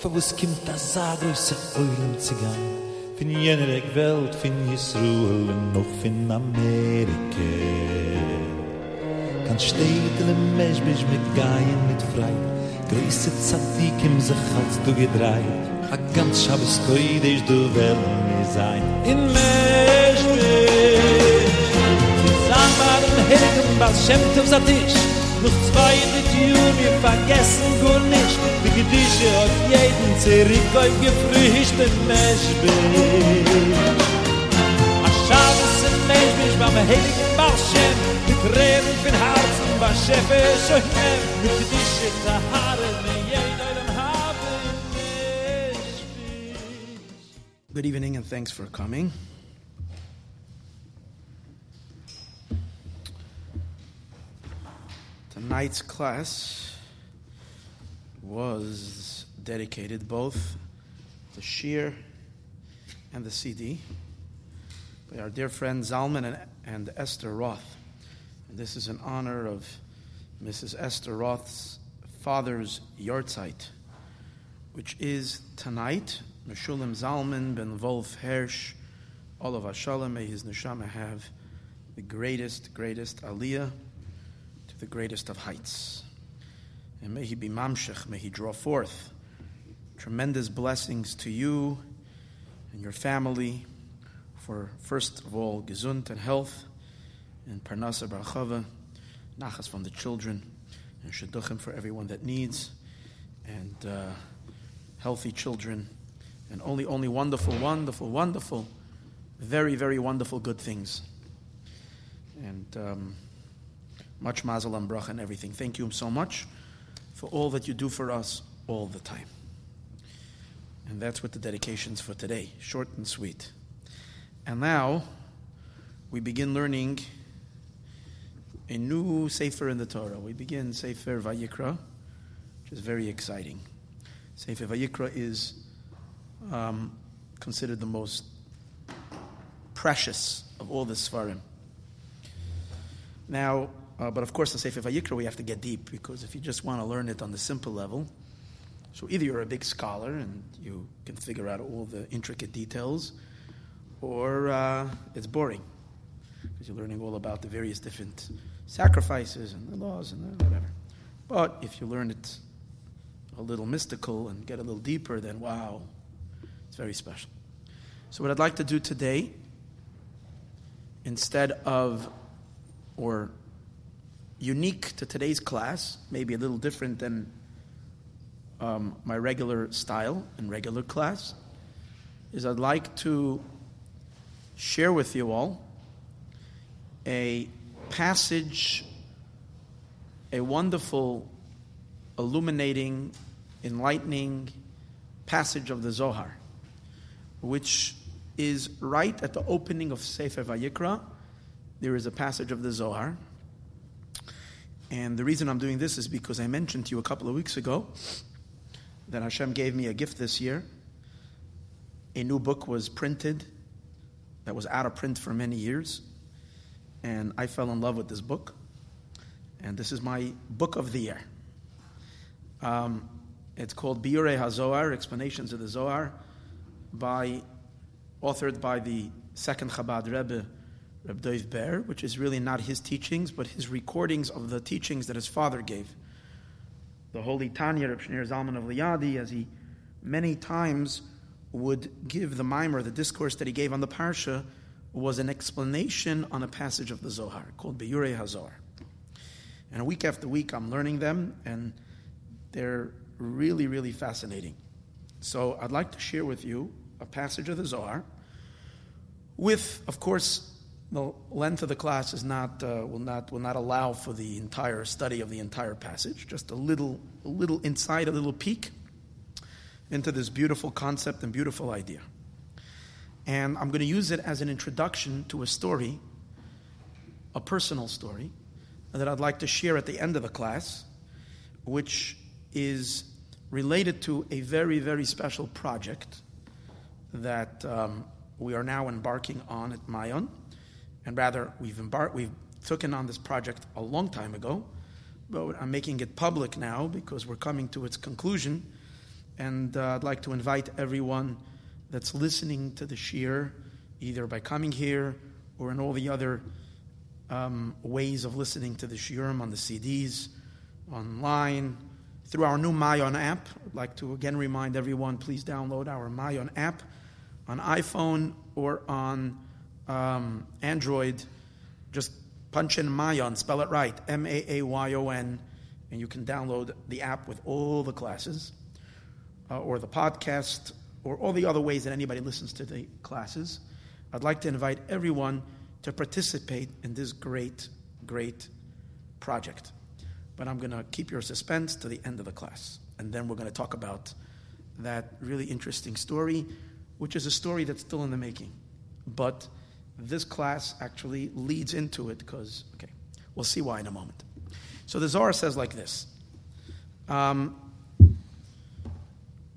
Für was kommt das so größer Eulen zu gehen? Von jener Welt, von Yisruel und noch von Amerika. Kan steht in dem Mensch, mich mit Geien, mit Frei. Größe Zadik im sich hat du gedreit. A ganz Schabes Koidisch, du werden mir sein. In Mensch, Zusammen im Heiligen Ball, schämt auf Tisch. Vergessen nicht. Auf jeden Zerik, auf gefrüchten Mensch, A Schabes im Mensch, mich beim Heiligen. Mit Reben von Herzen, Schäfe so hin. Mit Gedische, der Haare, Good evening and thanks for coming. Tonight's class was dedicated both to Shir and the CD by our dear friends Zalman and, and Esther Roth. And this is in honor of Mrs. Esther Roth's father's yahrzeit, which is tonight. Meshulam Zalman ben Wolf Hersh, all of Shalom, may his neshama have the greatest, greatest aliyah the greatest of heights. And may he be mamshech, may he draw forth tremendous blessings to you and your family for, first of all, gesund and health, and parnasa barachava, nachas from the children, and shidduchim for everyone that needs, and uh, healthy children, and only, only wonderful, wonderful, wonderful, very, very wonderful good things. And um, much mazel and bracha and everything. Thank you so much for all that you do for us all the time. And that's what the dedications for today, short and sweet. And now we begin learning a new Sefer in the Torah. We begin Sefer Vayikra, which is very exciting. Sefer Vayikra is um, considered the most precious of all the Svarim. Now, uh, but of course, the Sefer Vayikra we have to get deep because if you just want to learn it on the simple level, so either you're a big scholar and you can figure out all the intricate details, or uh, it's boring because you're learning all about the various different sacrifices and the laws and whatever. But if you learn it a little mystical and get a little deeper, then wow, it's very special. So, what I'd like to do today, instead of, or unique to today's class, maybe a little different than um, my regular style and regular class, is I'd like to share with you all a passage, a wonderful, illuminating, enlightening passage of the Zohar, which is right at the opening of Sefer Vayikra. There is a passage of the Zohar. And the reason I'm doing this is because I mentioned to you a couple of weeks ago that Hashem gave me a gift this year. A new book was printed that was out of print for many years. And I fell in love with this book. And this is my book of the year. Um, it's called Biure HaZohar, Explanations of the Zohar, by, authored by the second Chabad Rebbe, Reb Dov Ber, which is really not his teachings, but his recordings of the teachings that his father gave. The holy Tanya, Reb Shneur Zalman of Liadi, as he many times would give the mimer, the discourse that he gave on the Parsha, was an explanation on a passage of the Zohar called Biure HaZohar. And week after week, I'm learning them, and they're really, really fascinating. So I'd like to share with you a passage of the Zohar with, of course, the length of the class is not, uh, will, not, will not allow for the entire study of the entire passage, just a little, a little insight, a little peek into this beautiful concept and beautiful idea. And I'm going to use it as an introduction to a story, a personal story, that I'd like to share at the end of the class, which is related to a very, very special project that um, we are now embarking on at Maayon. And rather, we've embarked, we've taken on this project a long time ago, but I'm making it public now because we're coming to its conclusion. And uh, I'd like to invite everyone that's listening to the Shir, either by coming here or in all the other um, ways of listening to the Shiurim on the CDs, online, through our new Maayon app. I'd like to again remind everyone please download our Maayon app on iPhone or on um, Android. Just punch in Maayon, spell it right, M A A Y O N, and you can download the app with all the classes uh, or the podcast or all the other ways that anybody listens to the classes. I'd like to invite everyone to participate in this great, great project. But I'm going to keep your suspense to the end of the class. And then we're going to talk about that really interesting story, which is a story that's still in the making. But this class actually leads into it because, okay, we'll see why in a moment. So the Zohar says like this. Um,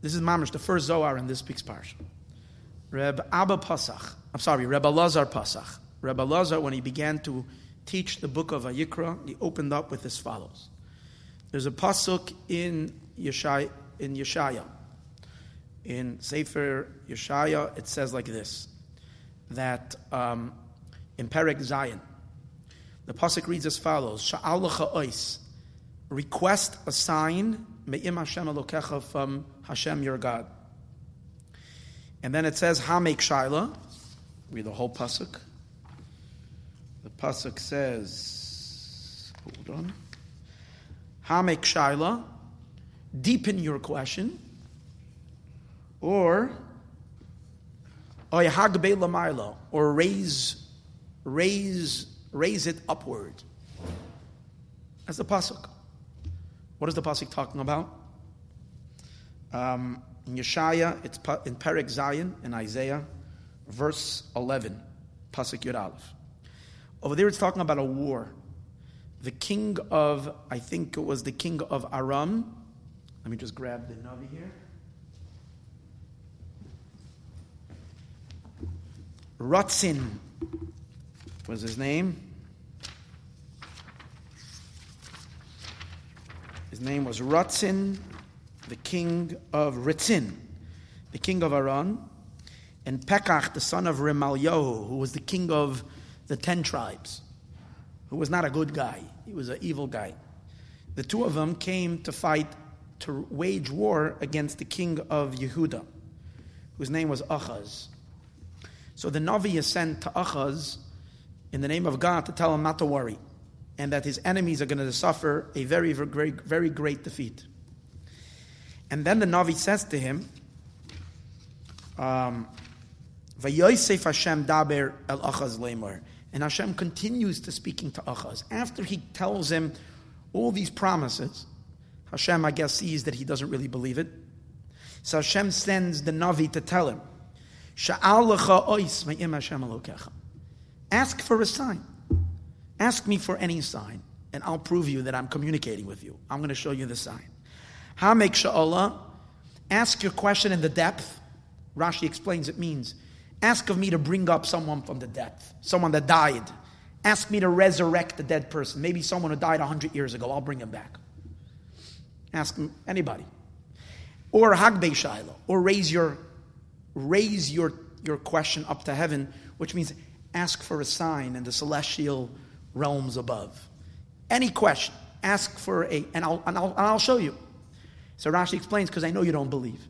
this is Mamish, the first Zohar in this week's parsha. Reb Abba Pasach, I'm sorry, Reb Lazar Pasach. Reb Lazar, when he began to teach the book of Vayikra, he opened up with as follows. There's a pasuk in Yeshaya, in Yeshaya. In Sefer Yeshaya, it says like this, that um, in Perek Zayin, the pasuk reads as follows: Sha'al ois, request a sign me'im Hashem Elokecha from Hashem your God. And then it says Hamek Shaila. Read the whole pasuk. The pasuk says, hold on. Hamek Shaila, deepen your question, or or raise, raise, raise it upward. That's the pasuk. What is the pasuk talking about? Um, in Yeshaya, it's in Perek Zayin in Isaiah, verse eleven, pasuk Yud Aleph. Over there, it's talking about a war the king of, I think it was the king of Aram. Let me just grab the Navi here. Rutzin was his name. His name was Rutzin, the king of Ritzin, the king of Aram, and Pekach, the son of Remalyahu, who was the king of the ten tribes, who was not a good guy. He was an evil guy. The two of them came to fight, to wage war against the king of Yehuda, whose name was Achaz. So the Navi is sent to Achaz in the name of God to tell him not to worry, and that his enemies are going to suffer a very, very, very great defeat. And then the Navi says to him, um, Hashem daber el Achaz lemor. And Hashem continues to speaking to Achaz. After he tells him all these promises, Hashem, I guess, sees that he doesn't really believe it. So Hashem sends the Navi to tell him, Ask for a sign. Ask me for any sign, and I'll prove you that I'm communicating with you. I'm going to show you the sign. Hamek shaila. Ask your question in the depth. Rashi explains it means Ask of me to bring up someone from the depth, someone that died. Ask me to resurrect the dead person. Maybe someone who died 100 years ago. I'll bring him back. Ask anybody. Or Hagbe Shiloh. Or raise your, raise your, your question up to heaven, which means ask for a sign in the celestial realms above. Any question, ask for a, and I'll, and I'll, and I'll show you. So Rashi explains, because I know you don't believe.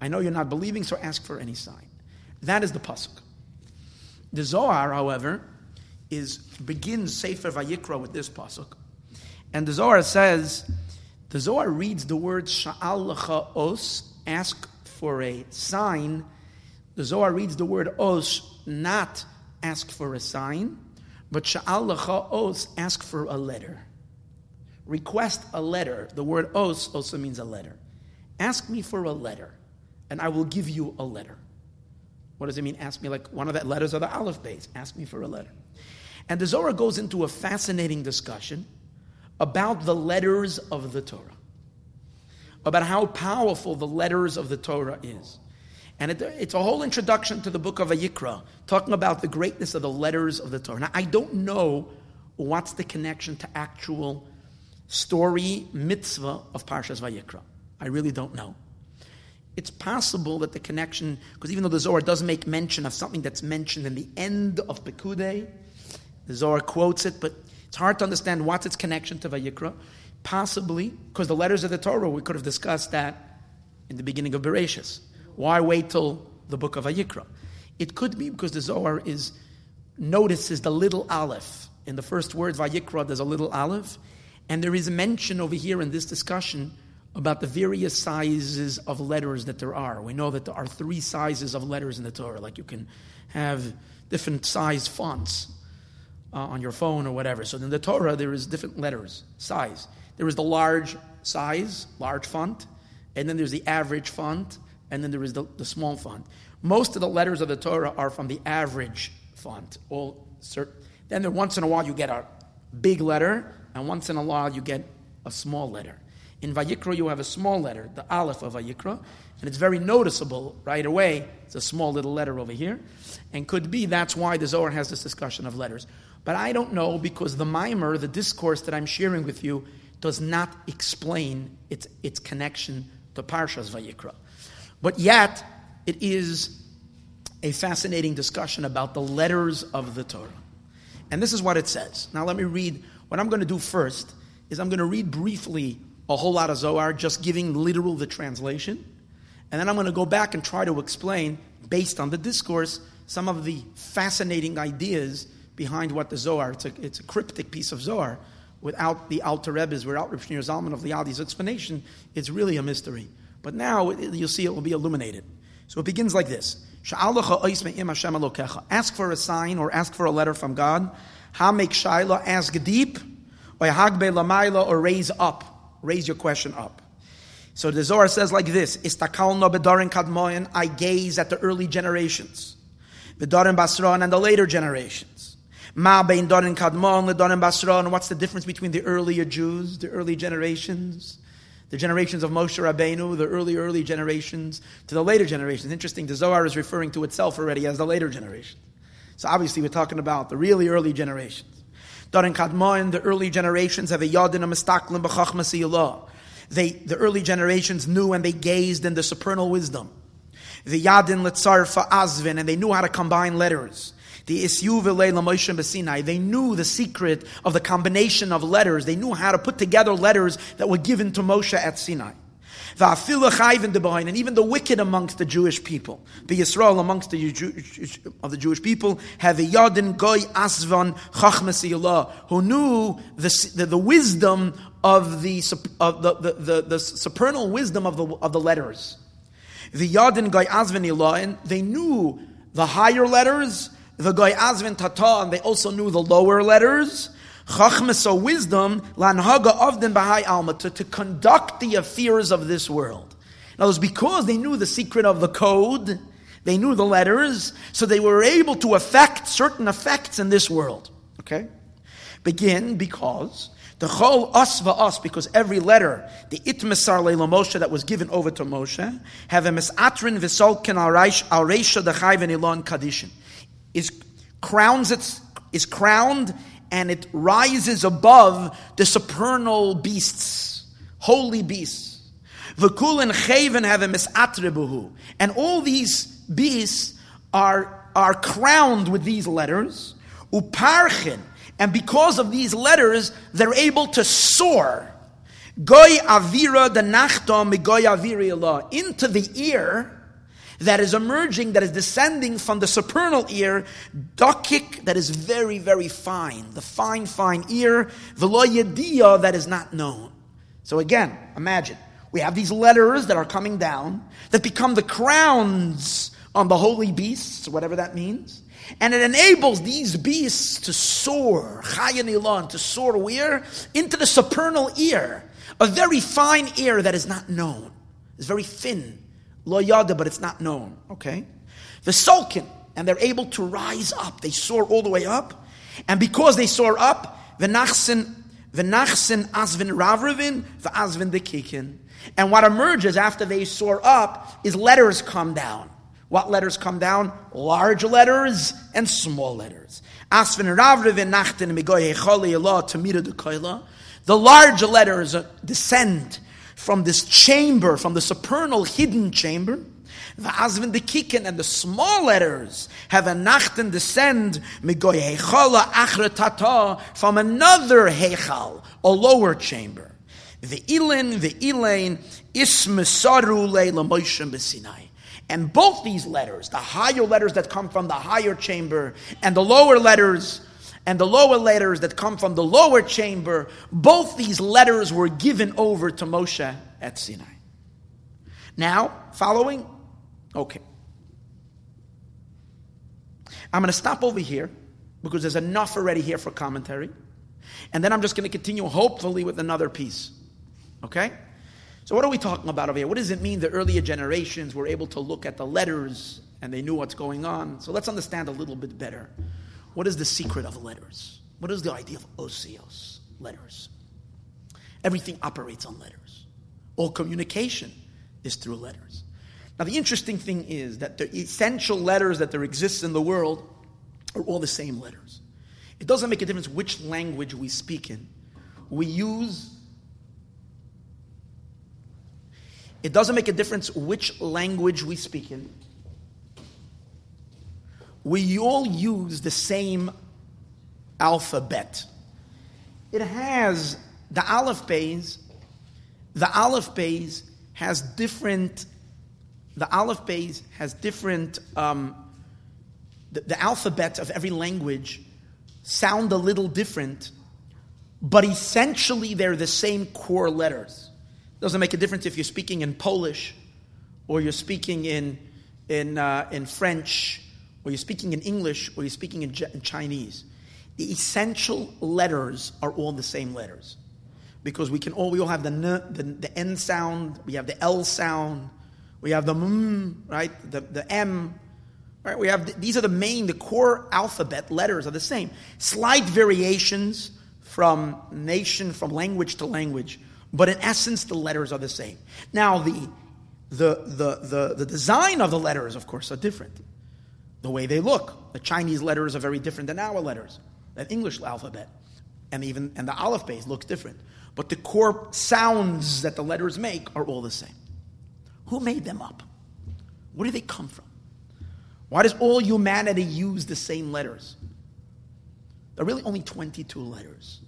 I know you're not believing, so ask for any sign. That is the pasuk. The Zohar, however, is begins Sefer Vayikra with this pasuk, and the Zohar says, the Zohar reads the word Sha'al os, ask for a sign. The Zohar reads the word os, not ask for a sign, but Sha'al os, ask for a letter. Request a letter. The word os also means a letter. Ask me for a letter, and I will give you a letter. What does it mean? Ask me like one of the letters of the Aleph base. Ask me for a letter. And the Zohar goes into a fascinating discussion about the letters of the Torah, about how powerful the letters of the Torah is. And it, it's a whole introduction to the book of Vayikra, talking about the greatness of the letters of the Torah. Now, I don't know what's the connection to actual story, mitzvah of Parshas Vayikra? I really don't know. It's possible that the connection, because even though the Zohar does make mention of something that's mentioned in the end of Pekudei, the Zohar quotes it, but it's hard to understand what's its connection to Vayikra. Possibly, because the letters of the Torah, we could have discussed that in the beginning of Bereshis. Why wait till the book of Vayikra? It could be because the Zohar is notices the little aleph. In the first words, Vayikra, there's a little aleph. And there is a mention over here in this discussion about the various sizes of letters that there are. We know that there are three sizes of letters in the Torah. Like you can have different size fonts uh, on your phone or whatever. So in the Torah, there is different letters, size. There is the large size, large font, and then there's the average font, and then there is the, the small font. Most of the letters of the Torah are from the average font. All certain. Then there, once in a while you get a big letter, and once in a while you get a small letter. In Vayikra you have a small letter, the Aleph of Vayikra, and it's very noticeable right away. It's a small little letter over here, and could be that's why the Zohar has this discussion of letters. But I don't know because the mimer, the discourse that I'm sharing with you, does not explain its, its connection to Parshas Vayikra. But yet, it is a fascinating discussion about the letters of the Torah. And this is what it says. Now, let me read. What I'm going to do first is I'm going to read briefly a whole lot of Zohar, just giving literal the translation. And then I'm going to go back and try to explain, based on the discourse, some of the fascinating ideas behind what the Zohar, it's a, it's a cryptic piece of Zohar, without the Alter Rebbe's, without Rav Shneur Zalman of Liadi's explanation, it's really a mystery. But now you'll see it will be illuminated. So it begins like this. Ask for a sign or ask for a letter from God. Hamek shaila, ask deep, or hagbe lamaila, or raise up. Raise your question up. So the Zohar says like this. I gaze at the early generations, bedarin basron, and the later generations. Ma bein dorin kadmon ledorin basron. What's the difference between the earlier Jews, the early generations, the generations of Moshe Rabbeinu, the early, early generations, to the later generations? Interesting, the Zohar is referring to itself already as the later generation. So obviously we're talking about the really early generations. Dorin kadmon, the early generations have a yadin a mistaklim b'chachmas They, the early generations knew and they gazed in the supernal wisdom. The yadin letzarfa azvin, and they knew how to combine letters. The in Sinai They knew the secret of the combination of letters. They knew how to put together letters that were given to Moshe at Sinai. And even the wicked amongst the Jewish people, the Yisrael amongst the Jew, of the Jewish people, have a Yadin Goy Asvan Chachmas who knew the, the, the, wisdom of the, of the, the, the, the supernal wisdom of the, of the letters. The Yadin Goy Asvan and they knew the higher letters the Goy Azvin Tata, and they also knew the lower letters. Chachmas, so wisdom, lanhaga of them bahai alma, to, to conduct the affairs of this world. Now, it was because they knew the secret of the code, they knew the letters, so they were able to affect certain effects in this world. Okay? Begin because the chol us us, because every letter, the itmesar leila Moshe that was given over to Moshe, have a misatrin v'solken al reisha ilon kadishin is crowns its, is crowned and it rises above the supernal beasts, holy beasts. V'kul and chaven have a misatrebuhu. And all these beasts are, are crowned with these letters. Uparchin. And because of these letters, they're able to soar. Goy avira the nachtom goy aviri Into the ear that is emerging, that is descending from the supernal ear, dakik, that is very, very fine, the fine, fine ear, veloyedia, that is not known. So again, imagine, we have these letters that are coming down, that become the crowns on the holy beasts, whatever that means. And it enables these beasts to soar, chayan ilan, to soar where? Into the supernal ear, a very fine ear that is not known. It's very thin, Lo yada, but it's not known. Okay? The sulkin, and they're able to rise up. They soar all the way up. And because they soar up, the nachsin, the nachsin asvin ravrivin, the asvin the kikin. And what emerges after they soar up is letters come down. What letters come down? Large letters and small letters. Asvin ravrivin nachtin migoye choli de The large letters descend from this chamber, from the supernal hidden chamber. The Azvin the Kikin and the small letters have a nachten descend migoy hechala achretata from another hechal, a lower chamber. The ilin, the ilain, ismesaru leila Moshe b'Sinai. And both these letters, the higher letters that come from the higher chamber, and the lower letters, and the lower letters that come from the lower chamber, both these letters were given over to Moshe at Sinai. Now, following? Okay. I'm going to stop over here because there's enough already here for commentary. And then I'm just going to continue, hopefully, with another piece. Okay? So, what are we talking about over here? What does it mean the earlier generations were able to look at the letters and they knew what's going on? So, let's understand a little bit better. What is the secret of letters? What is the idea of osios, letters? Everything operates on letters. All communication is through letters. Now, the interesting thing is that the essential letters that there exists in the world are all the same letters. It doesn't make a difference which language we speak in. We use It doesn't make a difference which language we speak in. We all use the same alphabet. It has the aleph bays. The aleph bays has different. The aleph bays has different. Um, the, the alphabet of every language sound a little different, but essentially they're the same core letters. Doesn't make a difference if you're speaking in Polish or you're speaking in, in, uh, in French or you're speaking in English or you're speaking in, in Chinese. The essential letters are all the same letters because we can all we all have the n, the, the n sound, we have the l sound, we have the m, right, the, the m, right. We have the, these are the main, the core alphabet letters are the same. Slight variations from nation, from language to language, but in essence, the letters are the same. Now, the, the, the, the, the design of the letters, of course, are different. The way they look. The Chinese letters are very different than our letters, the English alphabet. And even and the aleph base looks different. But the core sounds that the letters make are all the same. Who made them up? Where do they come from? Why does all humanity use the same letters? There are really only 22 letters.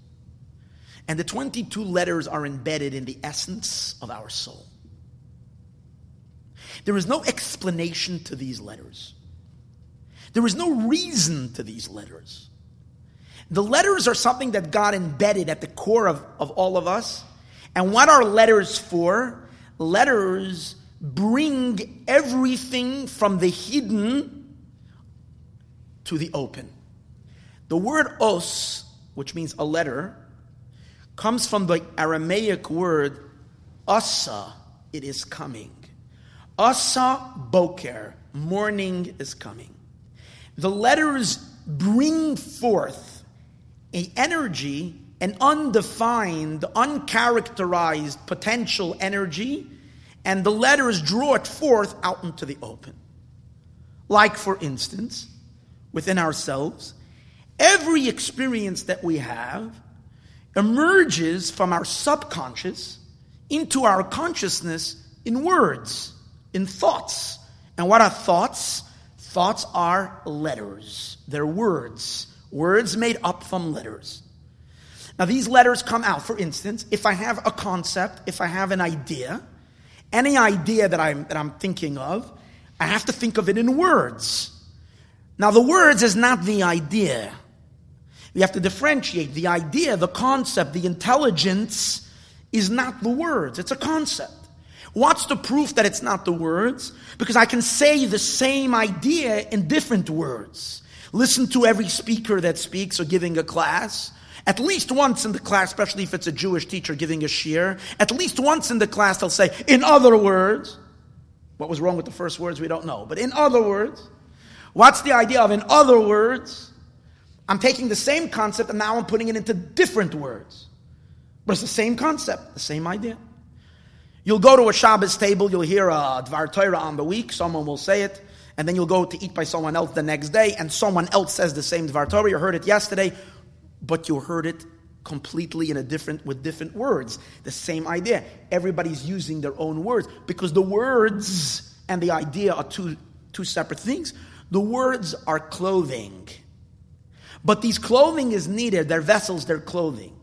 And the 22 letters are embedded in the essence of our soul. There is no explanation to these letters. There is no reason to these letters. The letters are something that God embedded at the core of, of all of us. And what are letters for? Letters bring everything from the hidden to the open. The word os, which means a letter, comes from the Aramaic word asa, it is coming. Asa boker, morning is coming. The letters bring forth a energy, an undefined, uncharacterized potential energy, and the letters draw it forth out into the open. Like, for instance, within ourselves, every experience that we have emerges from our subconscious into our consciousness in words, in thoughts. And what are thoughts? Thoughts are letters. They're words. Words made up from letters. Now, these letters come out. For instance, if I have a concept, if I have an idea, any idea that I'm, that I'm thinking of, I have to think of it in words. Now, the words is not the idea. We have to differentiate the idea, the concept, the intelligence is not the words, it's a concept. What's the proof that it's not the words? Because I can say the same idea in different words. Listen to every speaker that speaks or giving a class. At least once in the class, especially if it's a Jewish teacher giving a shir, at least once in the class they'll say, in other words, what was wrong with the first words, we don't know. But in other words, what's the idea of in other words? I'm taking the same concept and now I'm putting it into different words. But it's the same concept, the same idea. You'll go to a Shabbos table, you'll hear a Dvar Torah on the week, someone will say it, and then you'll go to eat by someone else the next day, and someone else says the same Dvar Torah. You heard it yesterday, but you heard it completely in a different with different words. The same idea. Everybody's using their own words because the words and the idea are two two separate things. The words are clothing. But these clothing is needed, they're vessels, they're clothing.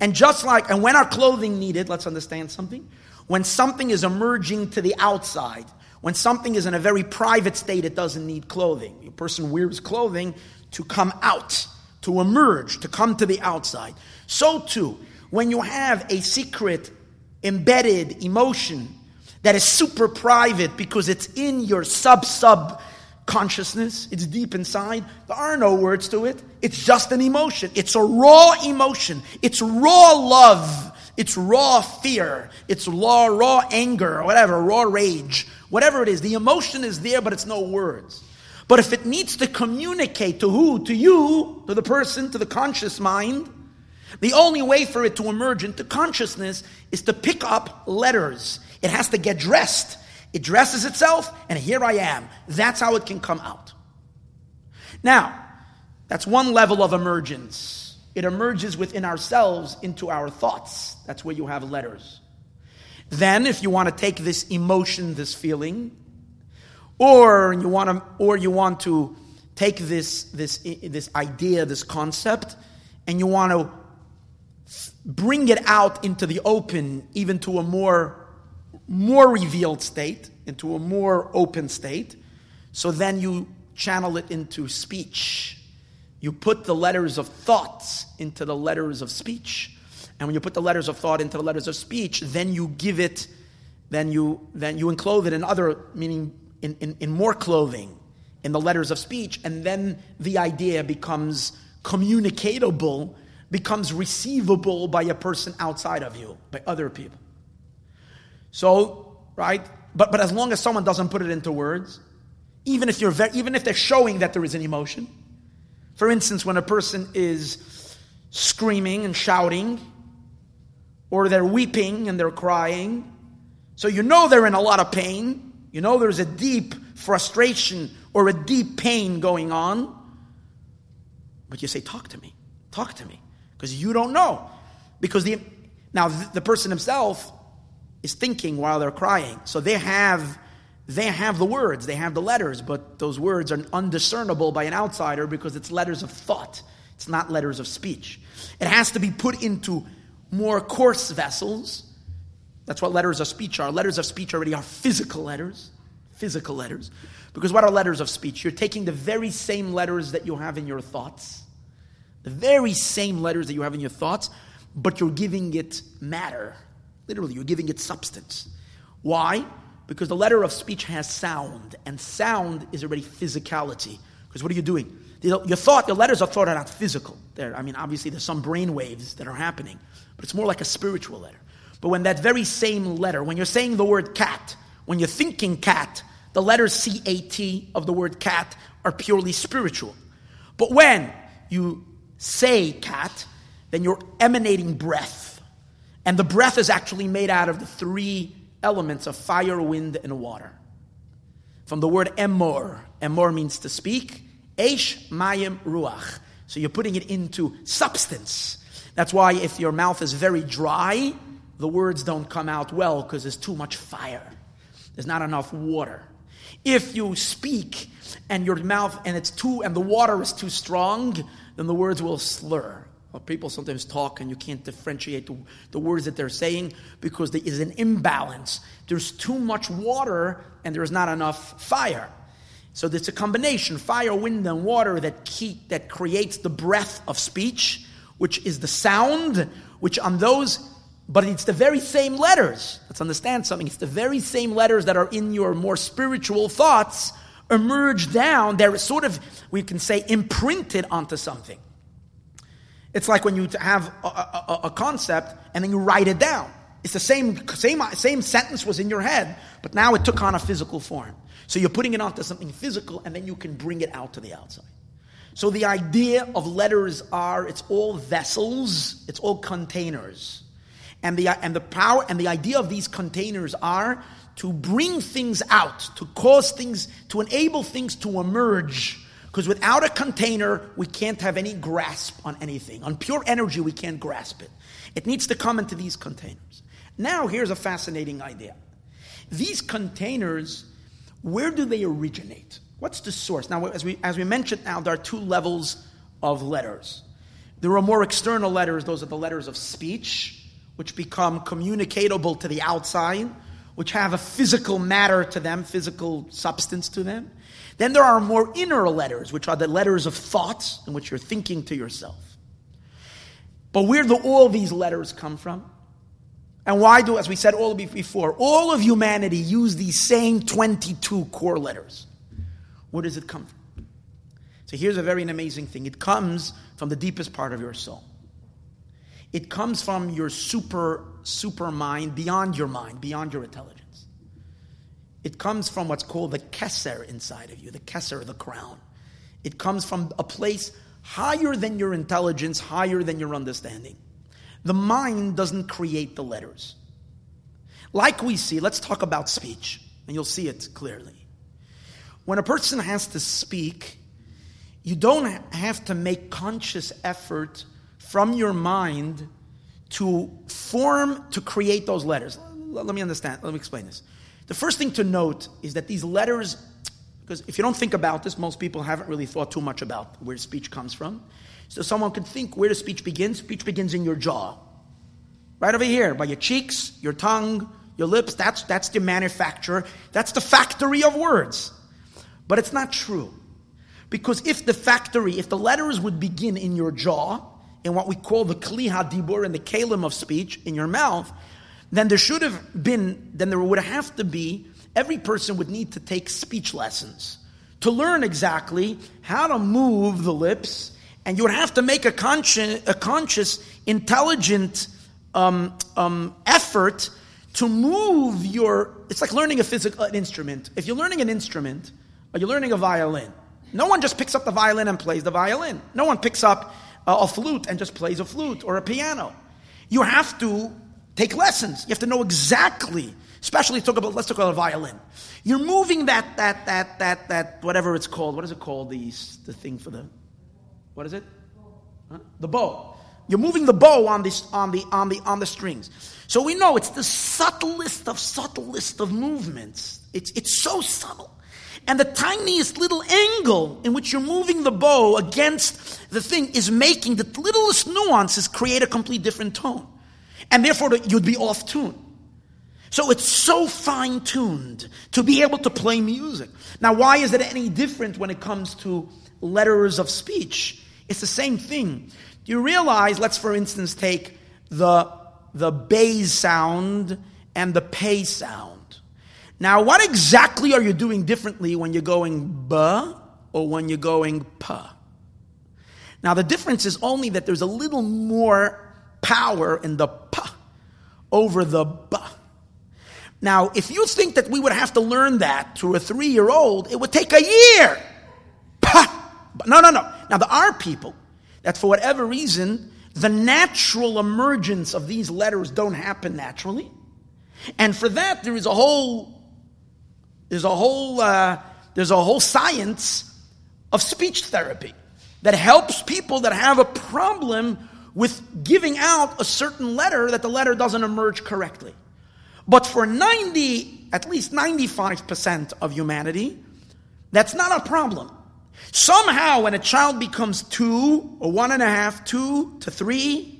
And just like, and when are clothing needed, let's understand something. When something is emerging to the outside, when something is in a very private state, it doesn't need clothing. A person wears clothing to come out, to emerge, to come to the outside. So too, when you have a secret, embedded emotion that is super private because it's in your sub sub consciousness, it's deep inside, there are no words to it. It's just an emotion. It's a raw emotion. It's raw love. It's raw fear. It's raw, raw anger, whatever, raw rage. Whatever it is, the emotion is there, but it's no words. But if it needs to communicate to who? To you, to the person, to the conscious mind, the only way for it to emerge into consciousness is to pick up letters. It has to get dressed. It dresses itself, and here I am. That's how it can come out. Now, that's one level of emergence. It emerges within ourselves into our thoughts. That's where you have letters. Then, if you want to take this emotion, this feeling, or you want to, or you want to take this, this, this idea, this concept, and you want to bring it out into the open, even to a more, more revealed state, into a more open state. So then you channel it into speech. You put the letters of thoughts into the letters of speech. And when you put the letters of thought into the letters of speech, then you give it, then you then you enclose it in other, meaning in, in, in more clothing, in the letters of speech, and then the idea becomes communicatable, becomes receivable by a person outside of you, by other people. So, right? But but as long as someone doesn't put it into words, even if you're very, even if they're showing that there is an emotion, for instance, when a person is screaming and shouting, or they're weeping and they're crying, so you know they're in a lot of pain, you know there's a deep frustration or a deep pain going on, but you say, Talk to me, talk to me, because you don't know. Because the, now the person himself is thinking while they're crying, so they have they have the words, they have the letters, but those words are undiscernible by an outsider because it's letters of thought. It's not letters of speech. It has to be put into more coarse vessels. That's what letters of speech are. Letters of speech already are physical letters. Physical letters. Because what are letters of speech? You're taking the very same letters that you have in your thoughts, the very same letters that you have in your thoughts, but you're giving it matter. Literally, you're giving it substance. Why? Because the letter of speech has sound, and sound is already physicality. Because what are you doing? Your thought, your letters of thought are not physical. There, I mean, obviously, there's some brain waves that are happening, but it's more like a spiritual letter. But when that very same letter, when you're saying the word cat, when you're thinking cat, the letters C A T of the word cat are purely spiritual. But when you say cat, then you're emanating breath. And the breath is actually made out of the three elements of fire, wind, and water. From the word emor, emor means to speak, esh, mayim, ruach. So you're putting it into substance. That's why if your mouth is very dry, the words don't come out well because there's too much fire. There's not enough water. If you speak and your mouth and it's too and the water is too strong, then the words will slur. People sometimes talk and you can't differentiate the, the, words that they're saying because there is an imbalance. There's too much water and there's not enough fire. So it's a combination fire, wind, and water that, keep, that creates the breath of speech, which is the sound, which on those, but it's the very same letters. Let's understand something. It's the very same letters that are in your more spiritual thoughts emerge down. They're sort of, we can say, imprinted onto something. It's like when you have a, a, a, concept and then you write it down. It's the same, same, same sentence was in your head, but now it took on a physical form. So you're putting it onto something physical and then you can bring it out to the outside. So the idea of letters are it's all vessels, it's all containers. And the, and the power and the idea of these containers are to bring things out, to cause things, to enable things to emerge Because without a container, we can't have any grasp on anything. On pure energy, we can't grasp it. It needs to come into these containers. Now, here's a fascinating idea. These containers, where do they originate? What's the source? Now, as we, as we mentioned now, there are two levels of letters. There are more external letters, those are the letters of speech, which become communicatable to the outside, which have a physical matter to them, physical substance to them. Then there are more inner letters, which are the letters of thoughts, in which you're thinking to yourself. But where do all these letters come from? And why do, as we said all before, all of humanity use these same 22 core letters? Where does it come from? So here's a very amazing thing it comes from the deepest part of your soul. It comes from your super, super mind, beyond your mind, beyond your intelligence. It comes from what's called the Kesser inside of you, the Kesser, the crown. It comes from a place higher than your intelligence, higher than your understanding. The mind doesn't create the letters. Like we see, let's talk about speech, and you'll see it clearly. When a person has to speak, you don't have to make conscious effort from your mind to form, to create those letters. Let me understand, let me explain this. The first thing to note is that these letters, because if you don't think about this, most people haven't really thought too much about where speech comes from. So someone could think where does speech begin? Speech begins in your jaw. Right over here, by your cheeks, your tongue, your lips. That's, that's the manufacturer. That's the factory of words. But it's not true. Because if the factory, if the letters would begin in your jaw, in what we call the kli hadibur, and the kalim of speech, in your mouth, then there should have been, then there would have to be, every person would need to take speech lessons to learn exactly how to move the lips, and you would have to make a conscious, a conscious intelligent um, um, effort to move your. It's like learning a physical an instrument. If you're learning an instrument, or you're learning a violin, no one just picks up the violin and plays the violin. No one picks up a, a flute and just plays a flute or a piano. You have to Take lessons. You have to know exactly, especially talk about, let's talk about a violin. You're moving that, that, that, that, that, whatever it's called. What is it called? The, the thing for the, what is it? Huh? The bow. You're moving the bow on, this, on, the, on, the, on the strings. So we know it's the subtlest of subtlest of movements. It's, it's so subtle. And the tiniest little angle in which you're moving the bow against the thing is making the littlest nuances create a complete different tone and therefore you'd be off tune. So it's so fine tuned to be able to play music. Now, why is it any different when it comes to letters of speech? It's the same thing. Do You realize, let's for instance take the, the bass sound and the pay sound. Now, what exactly are you doing differently when you're going ba or when you're going pa? Now, the difference is only that there's a little more power in the pa over the ba. Now, if you think that we would have to learn that to a three year old, it would take a year. Pa. No, no, no. Now, there are people that for whatever reason, the natural emergence of these letters don't happen naturally. And for that, there is a whole, there's a whole, uh, there's a whole science of speech therapy that helps people that have a problem with giving out a certain letter that the letter doesn't emerge correctly. But for 90, at least 95% of humanity, that's not a problem. Somehow, when a child becomes two or one and a half, two to three,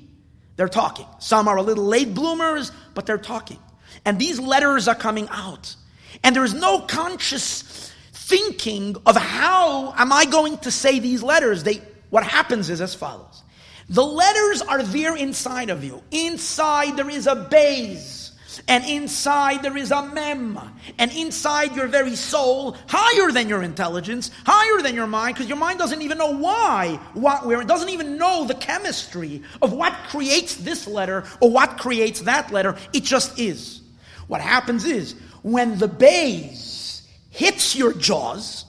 they're talking. Some are a little late bloomers, but they're talking. And these letters are coming out. And there is no conscious thinking of how am I going to say these letters. They, what happens is as follows. The letters are there inside of you. Inside there is a base. And inside there is a mem. And inside your very soul, higher than your intelligence, higher than your mind, because your mind doesn't even know why, what, where, it doesn't even know the chemistry of what creates this letter or what creates that letter. It just is. What happens is, when the base hits your jaws,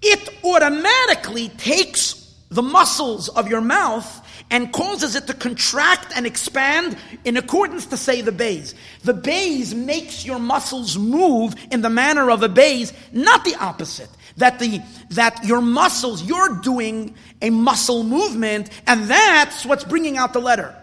it automatically takes the muscles of your mouth and causes it to contract and expand in accordance to say the bays. The bays makes your muscles move in the manner of a bays, not the opposite. that the that your muscles, you're doing a muscle movement, and that's what's bringing out the letter.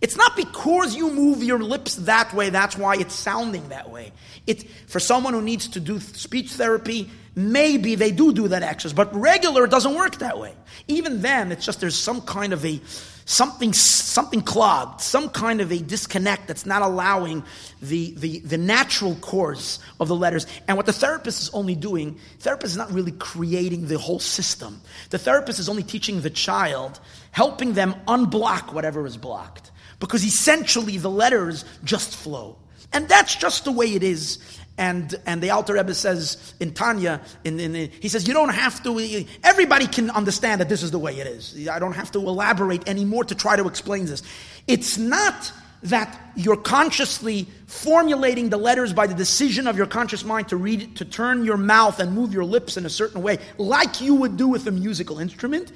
It's not because you move your lips that way, that's why it's sounding that way. It, for someone who needs to do speech therapy, maybe they do do that exercise, but regular doesn't work that way. Even then, it's just there's some kind of a something something clogged, some kind of a disconnect that's not allowing the, the, the natural course of the letters. And what the therapist is only doing, therapist is not really creating the whole system. The therapist is only teaching the child, helping them unblock whatever is blocked. Because essentially the letters just flow. And that's just the way it is. And, and the Alter Rebbe says in Tanya, in, in, he says, you don't have to, everybody can understand that this is the way it is. I don't have to elaborate anymore to try to explain this. It's not that you're consciously formulating the letters by the decision of your conscious mind to read, to turn your mouth and move your lips in a certain way, like you would do with a musical instrument.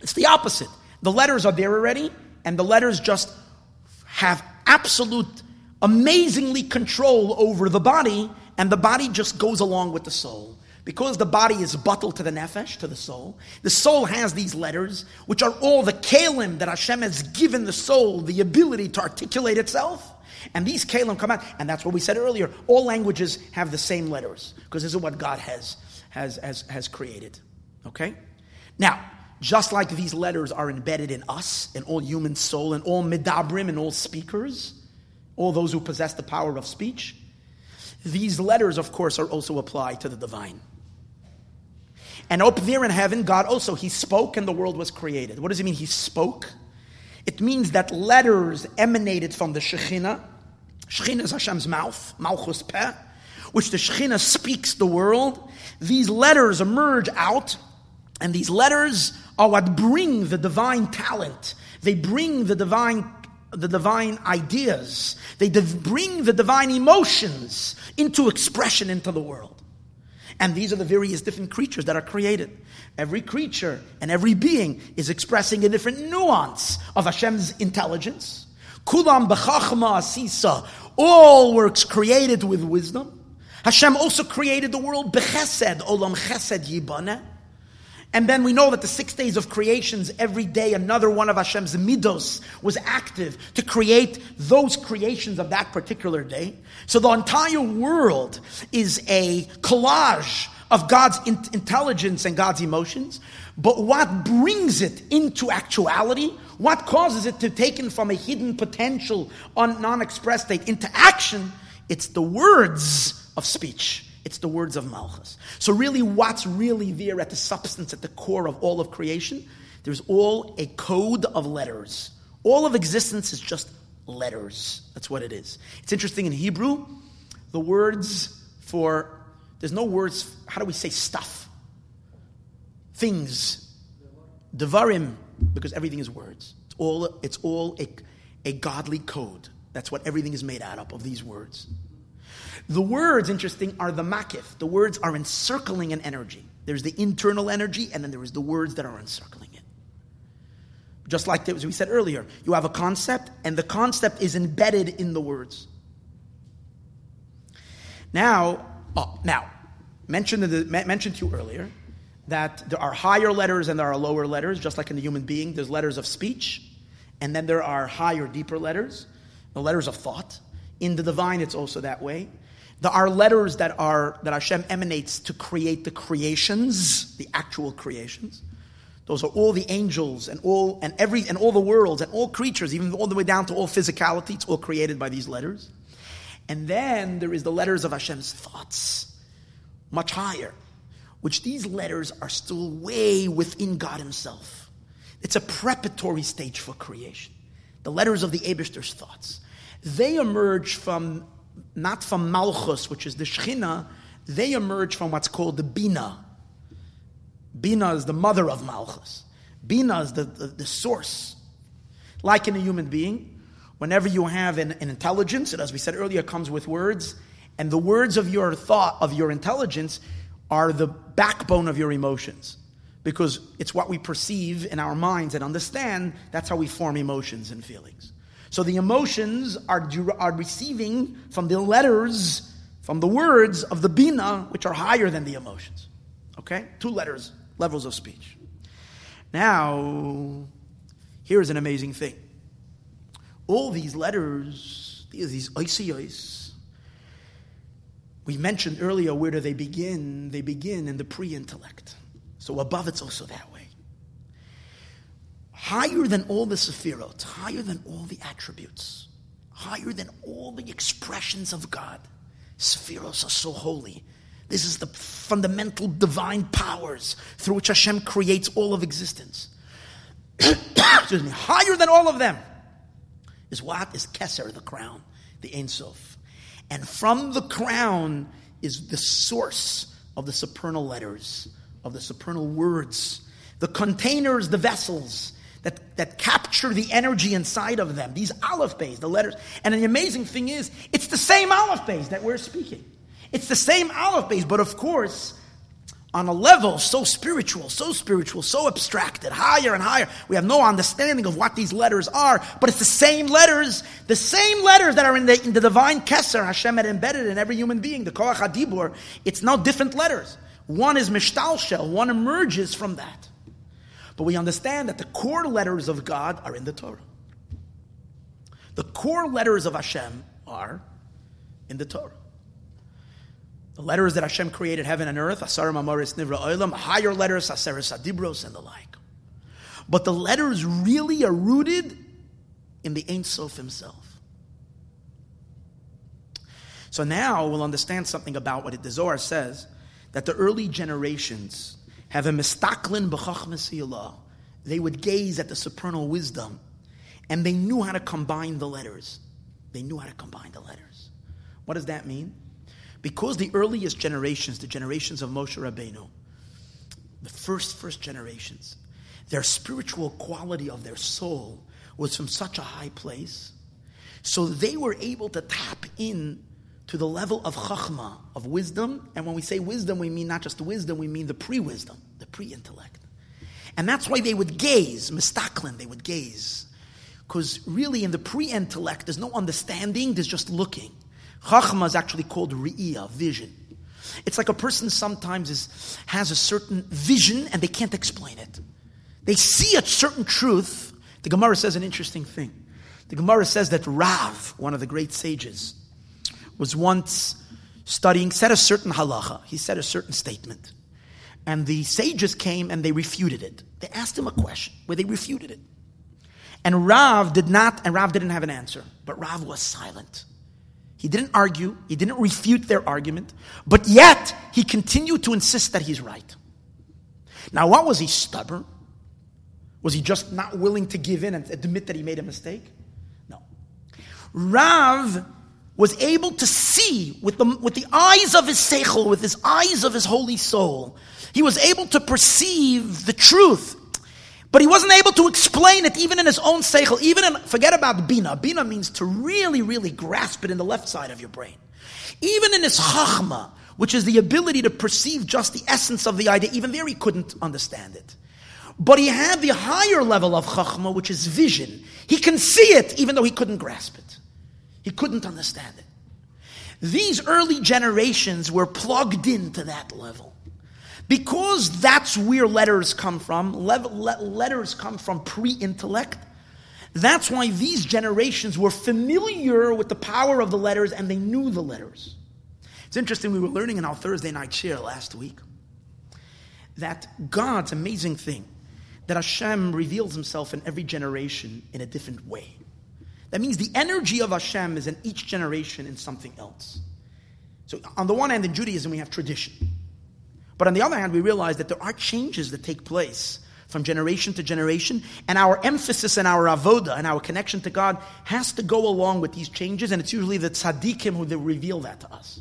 It's the opposite. The letters are there already, and the letters just have absolute amazingly control over the body, and the body just goes along with the soul. Because the body is bottled to the nefesh, to the soul, the soul has these letters, which are all the kalim that Hashem has given the soul the ability to articulate itself. And these kalim come out, and that's what we said earlier. All languages have the same letters, because this is what God has, has, has, has created. Okay? Now, just like these letters are embedded in us, in all human soul, in all midabrim, in all speakers, all those who possess the power of speech. These letters, of course, are also applied to the divine. And up there in heaven, God also, He spoke and the world was created. What does it mean, He spoke? It means that letters emanated from the Shekhinah. Shekhinah is Hashem's mouth, Malchus Peh, which the Shekhinah speaks the world. These letters emerge out, and these letters are what bring the divine talent. They bring the divine the divine ideas. They div- bring the divine emotions into expression into the world. And these are the various different creatures that are created. Every creature and every being is expressing a different nuance of Hashem's intelligence. Kulam b'chachma asisa. All works created with wisdom. Hashem also created the world b'chesed. Olam chesed yibana. And then we know that the six days of creations, every day another one of Hashem's midos was active to create those creations of that particular day. So the entire world is a collage of God's in- intelligence and God's emotions. But what brings it into actuality, what causes it to taken from a hidden potential on non-expressed state into action, it's the words of speech. It's the words of Malchus. So, really, what's really there at the substance, at the core of all of creation? There's all a code of letters. All of existence is just letters. That's what it is. It's interesting in Hebrew, the words for, there's no words, how do we say stuff? Things. Devarim, because everything is words. It's all, it's all a, a godly code. That's what everything is made out of, of these words. The words, interesting, are the makif. The words are encircling an energy. There's the internal energy, and then there is the words that are encircling it. Just like as we said earlier, you have a concept, and the concept is embedded in the words. Now, oh, now, mentioned, the, mentioned to you earlier that there are higher letters and there are lower letters, just like in the human being. There's letters of speech, and then there are higher, deeper letters, the letters of thought. In the divine, it's also that way. There are letters that are that Hashem emanates to create the creations, the actual creations. Those are all the angels and all and every and all the worlds and all creatures, even all the way down to all physicality. It's all created by these letters. And then there is the letters of Hashem's thoughts, much higher, which these letters are still way within God Himself. It's a preparatory stage for creation. The letters of the Abishter's thoughts. They emerge from not from Malchus, which is the Shechina, they emerge from what's called the Bina. Bina is the mother of Malchus. Bina is the, the, the source. Like in a human being, whenever you have an, an intelligence, and as we said earlier, comes with words, and the words of your thought, of your intelligence, are the backbone of your emotions. Because it's what we perceive in our minds and understand, that's how we form emotions and feelings. So the emotions are, are receiving from the letters, from the words of the Bina, which are higher than the emotions. Okay? Two letters, levels of speech. Now, here's an amazing thing. All these letters, these ICIs, we mentioned earlier where do they begin? They begin in the pre intellect. So above it's also that way. Higher than all the sephirot, higher than all the attributes, higher than all the expressions of God. Sephiros are so holy. This is the fundamental divine powers through which Hashem creates all of existence. Excuse me. Higher than all of them is what? Is Keser, the crown, the Ein Sof. And from the crown is the source of the supernal letters, of the supernal words, the containers, the vessels that, that capture the energy inside of them, these aleph bays, the letters. And the amazing thing is, it's the same aleph bays that we're speaking. It's the same aleph bays, but of course, on a level so spiritual, so spiritual, so abstracted, higher and higher. We have no understanding of what these letters are, but it's the same letters, the same letters that are in the, in the divine Kesser Hashem had embedded in every human being, the Koach HaDibur. It's no different letters. One is Mishtal one emerges from that. But we understand that the core letters of God are in the Torah. The core letters of Hashem are in the Torah. The letters that Hashem created heaven and earth, Asar Amaris Nivra Oilam, higher letters, Aseres Adibros, and the like. But the letters really are rooted in the Ein Sof himself. So now we'll understand something about what the Zohar says that the early generations have a mistaklin b'chachmas They would gaze at the supernal wisdom, and they knew how to combine the letters. They knew how to combine the letters. What does that mean? Because the earliest generations, the generations of Moshe Rabbeinu, the first, first generations, their spiritual quality of their soul was from such a high place. So they were able to tap in to the level of chachma, of wisdom. And when we say wisdom, we mean not just wisdom, we mean the pre wisdom, pre intellect. And that's why they would gaze, mistaklin, they would gaze. Because really, in the pre intellect, there's no understanding, there's just looking. Chachma is actually called Re'iyah, vision. It's like a person sometimes is, has a certain vision and they can't explain it. They see a certain truth. The Gemara says an interesting thing. The Gemara says that Rav, one of the great sages, was once studying, said a certain halacha. He said a certain statement. And the sages came and they refuted it. They asked him a question where they refuted it. And Rav did not, and Rav didn't have an answer, but Rav was silent. He didn't argue, he didn't refute their argument, but yet he continued to insist that he's right. Now, what was he stubborn? Was he just not willing to give in and admit that he made a mistake? No. Rav was able to see with the, with the eyes of his seichel, with his eyes of his holy soul. He was able to perceive the truth but he wasn't able to explain it even in his own seichel. Even in, forget about bina. Bina means to really, really grasp it in the left side of your brain. Even in his chachma, which is the ability to perceive just the essence of the idea, even there he couldn't understand it. But he had the higher level of chachma, which is vision. He can see it, even though he couldn't grasp it. He couldn't understand it. These early generations were plugged into that level. Because that's where letters come from, letters come from pre intellect. That's why these generations were familiar with the power of the letters and they knew the letters. It's interesting, we were learning in our Thursday night share last week that God's amazing thing, that Hashem reveals himself in every generation in a different way. That means the energy of Hashem is in each generation in something else. So, on the one hand, in Judaism, we have tradition. But on the other hand, we realize that there are changes that take place from generation to generation, and our emphasis and our avoda and our connection to God has to go along with these changes, and it's usually the tzaddikim who reveal that to us.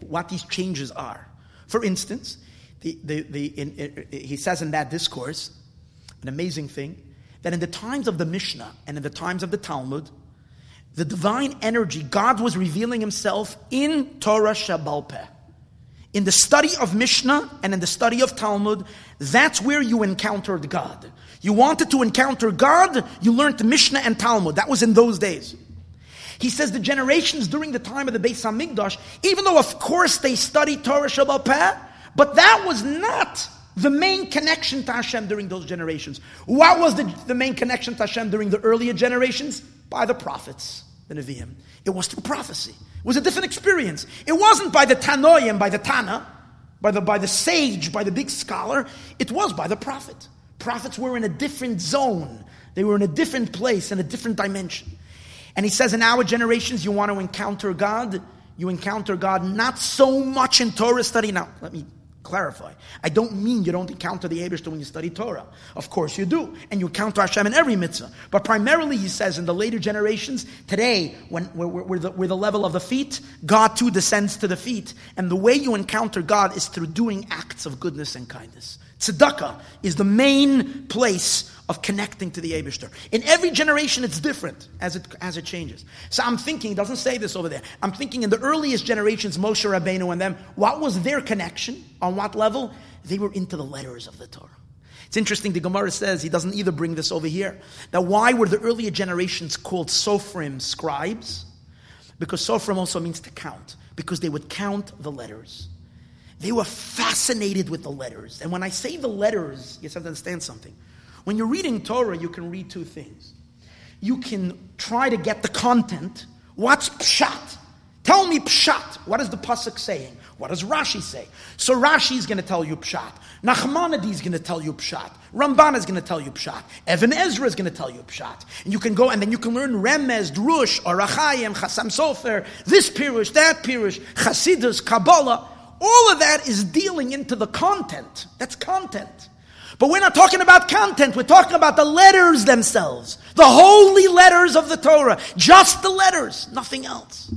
What these changes are. For instance, the, the, the, in, in, he says in that discourse, an amazing thing, that in the times of the Mishnah and in the times of the Talmud, the divine energy, God was revealing himself in Torah Shebaal Peh in the study of Mishnah and in the study of Talmud, that's where you encountered God. You wanted to encounter God, you learned Mishnah and Talmud. That was in those days. He says the generations during the time of the Beis Hamikdash, even though of course they studied Torah Shabbat But that was not the main connection to Hashem during those generations. What was the, the main connection to Hashem during the earlier generations? By the prophets, Nevi'im. It was through prophecy. It was a different experience. It wasn't by the Tanoim, by the Tana, by the, by the sage, by the big scholar. It was by the prophet. Prophets were in a different zone. They were in a different place, in a different dimension. And he says, in our generations, you want to encounter God. You encounter God not so much in Torah study. Now, let me clarify. I don't mean you don't encounter the Abishter when you study Torah. Of course you do. And you encounter Hashem in every mitzvah. But primarily, he says, in the later generations, today, when we're, we're, the, we're the level of the feet, God too descends to the feet. And the way you encounter God is through doing acts of goodness and kindness. Tzedakah is the main place of connecting to the Abishter. In every generation, it's different as it, as it changes. So I'm thinking, doesn't say this over there. I'm thinking in the earliest generations, Moshe Rabbeinu and them, what was their connection? On what level? They were into the letters of the Torah. It's interesting, the Gemara says, he doesn't either bring this over here. Now, why were the earlier generations called Sophrim scribes? Because Sophrim also means to count, because they would count the letters. They were fascinated with the letters. And when I say the letters, you have to understand something. When you're reading Torah, you can read two things. You can try to get the content. What's pshat? Tell me pshat. What is the pasuk saying? What does Rashi say? So Rashi is going to tell you pshat. Nachmanides is going to tell you pshat. Ramban is going to tell you pshat. Even Ezra is going to tell you pshat. And you can go and then you can learn Remez, Drush, Ohr HaChaim, Chasam Sofer, this pirush, that pirush, Chasidus, Kabbalah. All of that is dealing into the content. That's content. But we're not talking about content, we're talking about the letters themselves. The holy letters of the Torah. Just the letters, nothing else.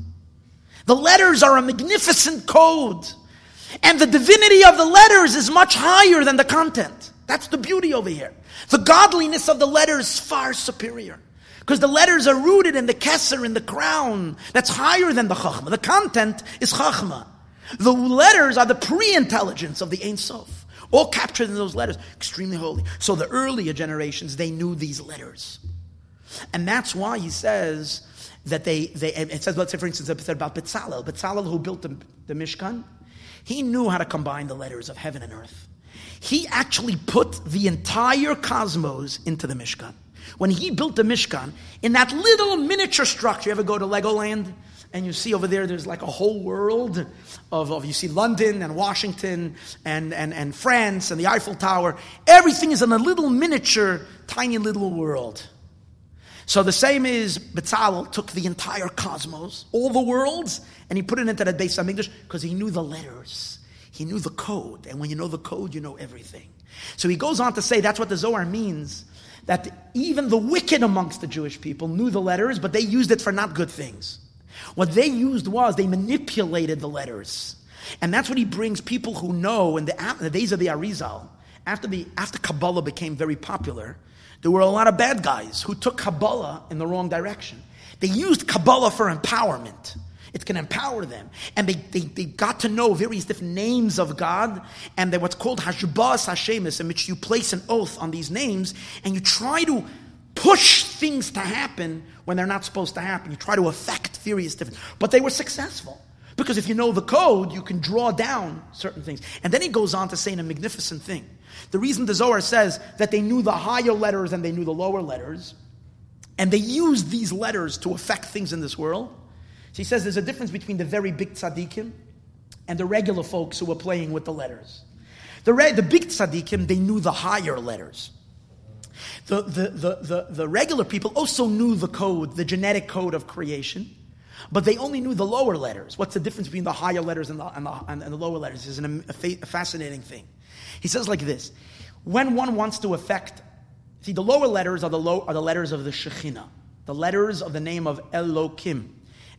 The letters are a magnificent code. And the divinity of the letters is much higher than the content. That's the beauty over here. The godliness of the letters is far superior. Because the letters are rooted in the kesser, in the crown. That's higher than the chachma. The content is chachma. The letters are the pre-intelligence of the Ein Sof. All captured in those letters. Extremely holy. So the earlier generations, they knew these letters. And that's why he says that they, they it says, let's say for instance, it said about Betzalel. Betzalel who built the, the Mishkan, he knew how to combine the letters of heaven and earth. He actually put the entire cosmos into the Mishkan. When he built the Mishkan, in that little miniature structure, you ever go to Legoland? And you see over there, there's like a whole world of, of you see London and Washington and, and, and France and the Eiffel Tower. Everything is in a little miniature, tiny little world. So the same is Betzalel took the entire cosmos, all the worlds, and he put it into that base of English because he knew the letters. He knew the code. And when you know the code, you know everything. So he goes on to say that's what the Zohar means that even the wicked amongst the Jewish people knew the letters, but they used it for not good things. What they used was they manipulated the letters. And that's what he brings people who know in the, in the days of the Arizal, after, the, after Kabbalah became very popular, there were a lot of bad guys who took Kabbalah in the wrong direction. They used Kabbalah for empowerment. It can empower them. And they, they, they got to know various different names of God, and they're what's called Hashbas Hashemis, in which you place an oath on these names, and you try to push things to happen when they're not supposed to happen. You try to affect various different. But they were successful. Because if you know the code, you can draw down certain things. And then he goes on to say in a magnificent thing. The reason the Zohar says that they knew the higher letters and they knew the lower letters, and they used these letters to affect things in this world. So he says there's a difference between the very big tzaddikim and the regular folks who were playing with the letters. The, re- the big tzaddikim, they knew the higher letters. The, the, the, the, the regular people also knew the code, the genetic code of creation, but they only knew the lower letters. What's the difference between the higher letters and the, and the, and the lower letters? is an, a, fa- a fascinating thing. He says like this When one wants to affect, see, the lower letters are the, low, are the letters of the Shekhinah, the letters of the name of Elokim.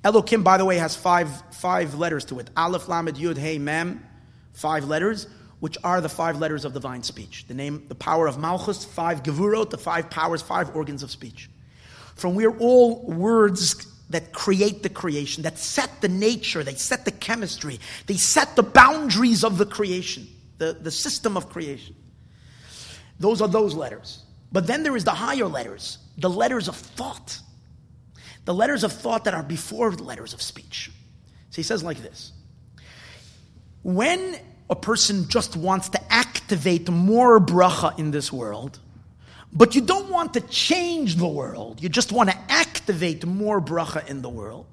Elokim, by the way, has five, five letters to it Aleph, Lamed, Yud, Hey, Mem, five letters which are the five letters of divine speech. The name, the power of Malchus, five Gevurot, the five powers, five organs of speech. From where all words that create the creation, that set the nature, they set the chemistry, they set the boundaries of the creation, the, the system of creation. Those are those letters. But then there is the higher letters, the letters of thought, the letters of thought that are before the letters of speech. So he says like this When a person just wants to activate more bracha in this world, but you don't want to change the world. You just want to activate more bracha in the world.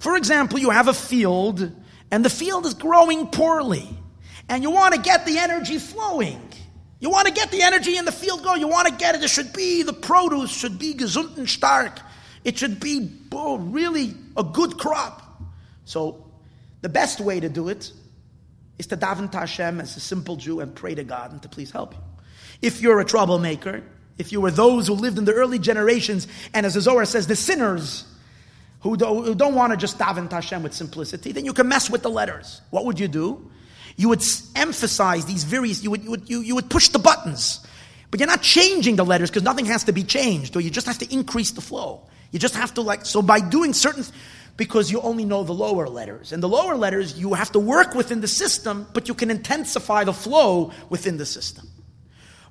For example, you have a field and the field is growing poorly and you want to get the energy flowing. You want to get the energy in the field going. You want to get it. It should be, the produce should be gesund and stark. It should be oh, really a good crop. So the best way to do it is to daven to Hashem as a simple Jew and pray to God and to please help you. If you're a troublemaker, if you were those who lived in the early generations, and as the Zohar says, the sinners who don't, who don't want to just daven to Hashem with simplicity, then you can mess with the letters. What would you do? You would emphasize these various, you would, you would, you, you would push the buttons. But you're not changing the letters because nothing has to be changed, or you just have to increase the flow. You just have to like, so by doing certain, because you only know the lower letters. And the lower letters, you have to work within the system, but you can intensify the flow within the system.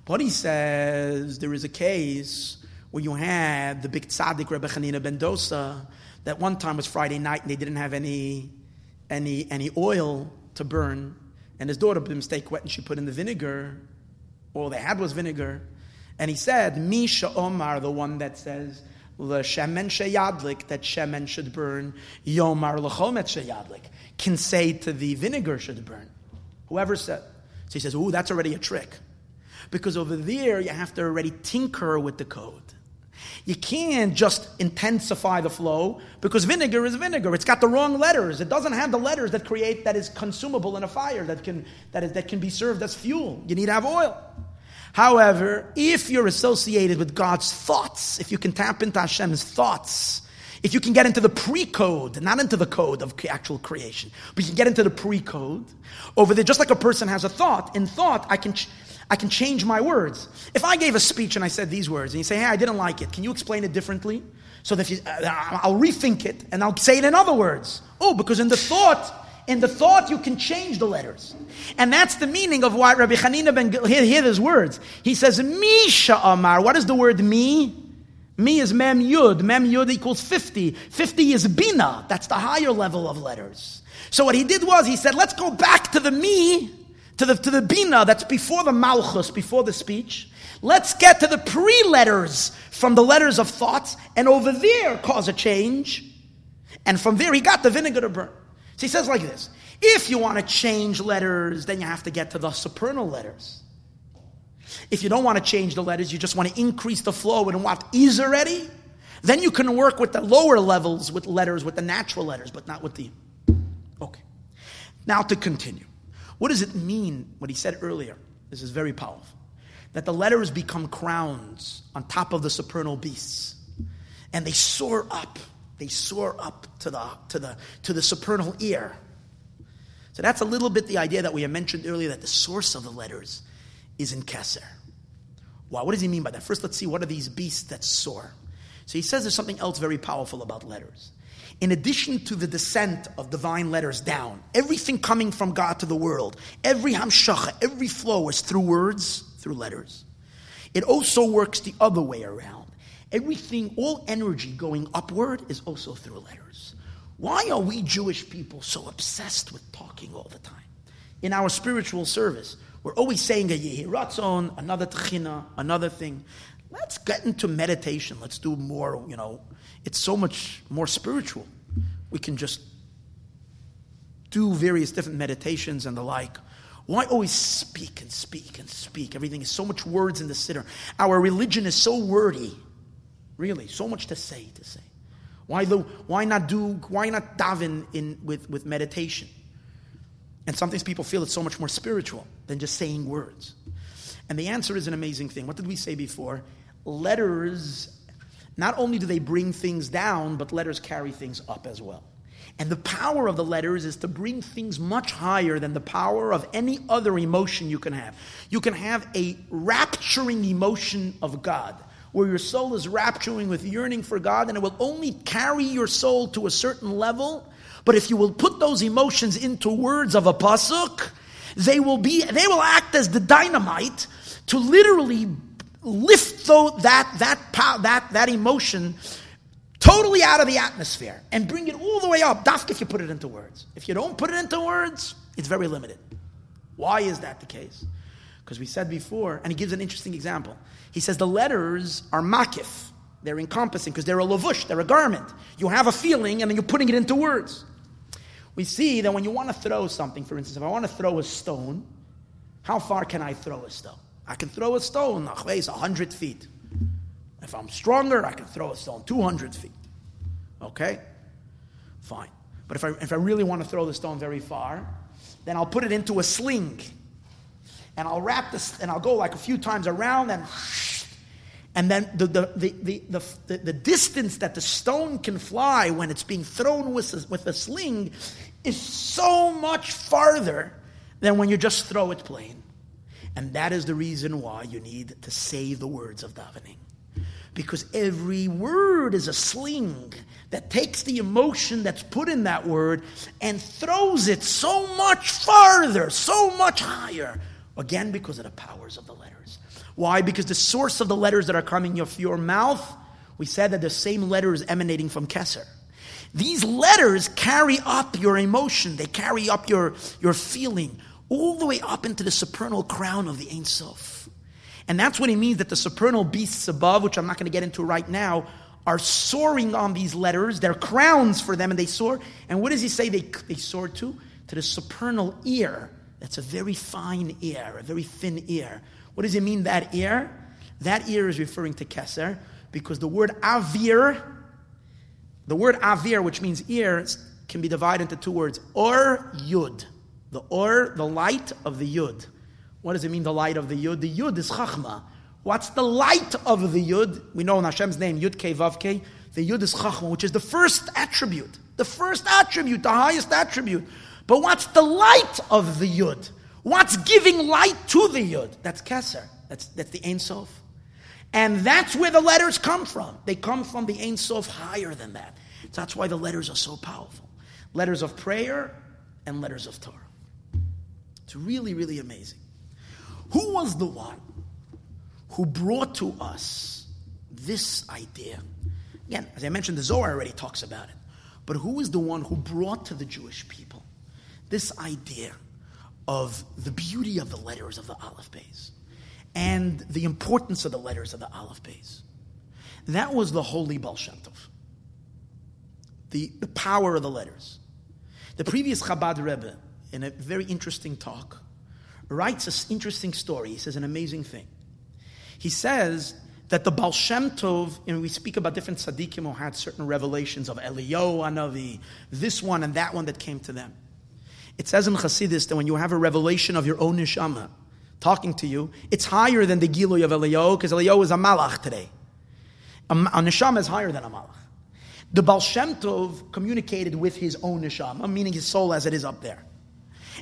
But he says there is a case where you had the big tzaddik Rebbe Chanina ben Dosa, that one time was Friday night and they didn't have any, any, any oil to burn. And his daughter, by mistake, went and she put in the vinegar. All they had was vinegar. And he said, Misha Omar, the one that says, the shemen sheyadlik, that shemen should burn, yomar lechomet sheyadlik, can say to the vinegar should burn. Whoever said. So he says, ooh, that's already a trick. Because over there, you have to already tinker with the code. You can't just intensify the flow because vinegar is vinegar. It's got the wrong letters. It doesn't have the letters that create that is consumable in a fire that can that, is, that can be served as fuel. You need to have oil. However, if you're associated with God's thoughts, if you can tap into Hashem's thoughts, if you can get into the pre-code, not into the code of actual creation, but you can get into the pre-code over there, just like a person has a thought. In thought, I can. I can change my words. If I gave a speech and I said these words, and you say, hey, I didn't like it, can you explain it differently? So that you, uh, I'll rethink it and I'll say it in other words. Oh, because in the thought, in the thought you can change the letters. And that's the meaning of why Rabbi Hanina ben hear, hear his words. He says, Misha Amar. What is the word me? Me is mem yud. Mem yud equals 50. 50 is bina. That's the higher level of letters. So what he did was he said, let's go back to the me to the, to the bina that's before the malchus, before the speech. Let's get to the pre letters from the letters of thoughts, and over there cause a change. And from there, he got the vinegar to burn. So he says like this if you want to change letters, then you have to get to the supernal letters. If you don't want to change the letters, you just want to increase the flow and what is already, then you can work with the lower levels with letters, with the natural letters, but not with the. Okay. Now to continue. What does it mean, what he said earlier? This is very powerful. That the letters become crowns on top of the supernal beasts. And they soar up. They soar up to the, to the, to the supernal ear. So that's a little bit the idea that we had mentioned earlier that the source of the letters is in Kesser. Wow, what does he mean by that? First, let's see what are these beasts that soar. So he says there's something else very powerful about letters in addition to the descent of divine letters down, everything coming from God to the world, every hamshacha, every flow is through words, through letters. It also works the other way around. Everything, all energy going upward is also through letters. Why are we Jewish people so obsessed with talking all the time? In our spiritual service, we're always saying a Yehiratzon, another Tchina, another thing. Let's get into meditation. Let's do more, you know, it's so much more spiritual. We can just do various different meditations and the like. Why always speak and speak and speak? Everything is so much words in the siddur. Our religion is so wordy, really, so much to say, to say. Why, the, why not do, why not daven in, with, with meditation? And sometimes people feel it's so much more spiritual than just saying words. And the answer is an amazing thing. What did we say before? Letters not only do they bring things down, but letters carry things up as well. And the power of the letters is to bring things much higher than the power of any other emotion you can have. You can have a rapturing emotion of God, where your soul is rapturing with yearning for God, and it will only carry your soul to a certain level. But if you will put those emotions into words of a pasuk, they will be they will act as the dynamite to literally lift though that, that, that, that emotion totally out of the atmosphere and bring it all the way up. Dafk if you put it into words. If you don't put it into words, it's very limited. Why is that the case? Because we said before, and he gives an interesting example. He says the letters are makif, they're encompassing because they're a lavush, they're a garment. You have a feeling and then you're putting it into words. We see that when you want to throw something, for instance, if I want to throw a stone, how far can I throw a stone? I can throw a stone, nachveis, 100 feet. If I'm stronger, I can throw a stone 200 feet. Okay? Fine. But if I, if I really want to throw the stone very far, then I'll put it into a sling. And I'll wrap this, and I'll go like a few times around, and and then the, the, the, the, the, the distance that the stone can fly when it's being thrown with a, with a sling is so much farther than when you just throw it plain. And that is the reason why you need to say the words of davening. Because every word is a sling that takes the emotion that's put in that word and throws it so much farther, so much higher. Again, because of the powers of the letters. Why? Because the source of the letters that are coming of your mouth, we said that the same letter is emanating from Kesser. These letters carry up your emotion, they carry up your, your feeling all the way up into the supernal crown of the Ein Sof. And that's what it means that the supernal beasts above, which I'm not going to get into right now, are soaring on these letters. They're crowns for them, and they soar. And what does he say they, they soar to? To the supernal ear. That's a very fine ear, a very thin ear. What does it mean, that ear? That ear is referring to Keser, because the word avir, the word avir, which means ear, can be divided into two words or yud. The or, the light of the yud. What does it mean, the light of the yud? The yud is chachma. What's the light of the yud? We know in Hashem's name, yud ke vav ke. The yud is chachma, which is the first attribute. The first attribute, the highest attribute. But what's the light of the yud? What's giving light to the yud? That's keser. That's, that's the Ein Sof. And that's where the letters come from. They come from the Ein Sof higher than that. So that's why the letters are so powerful. Letters of prayer and letters of Torah. It's really, really amazing. Who was the one who brought to us this idea? Again, as I mentioned, the Zohar already talks about it. But who is the one who brought to the Jewish people this idea of the beauty of the letters of the Aleph Beis and the importance of the letters of the Aleph Beis? That was the holy Baal. The, the power of the letters. The previous Chabad Rebbe, in a very interesting talk, writes an interesting story. He says an amazing thing. He says that the Baal Shem Tov, and we speak about different tzaddikim who had certain revelations of Eliyahu Hanavi, this one and that one that came to them. It says in Chassidus that when you have a revelation of your own neshama talking to you, it's higher than the Giloy of Eliyahu, because Eliyahu is a malach today. A, a neshama is higher than a malach. The Baal Shem Tov communicated with his own neshama, meaning his soul as it is up there.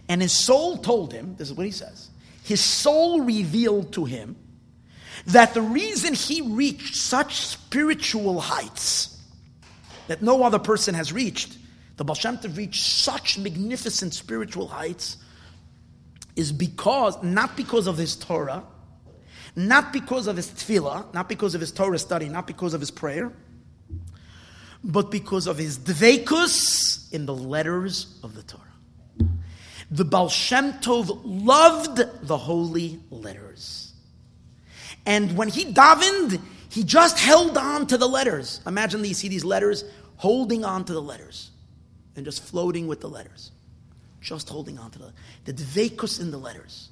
And his soul told him, this is what he says, his soul revealed to him that the reason he reached such spiritual heights that no other person has reached, the Baal Shem Tov reached such magnificent spiritual heights, is because, not because of his Torah, not because of his tefillah, not because of his Torah study, not because of his prayer, but because of his dveikus in the letters of the Torah. The Baal Shem Tov loved the holy letters. And when he davened, he just held on to the letters. Imagine you see these letters, holding on to the letters and just floating with the letters. Just holding on to the, the dveikus in the letters.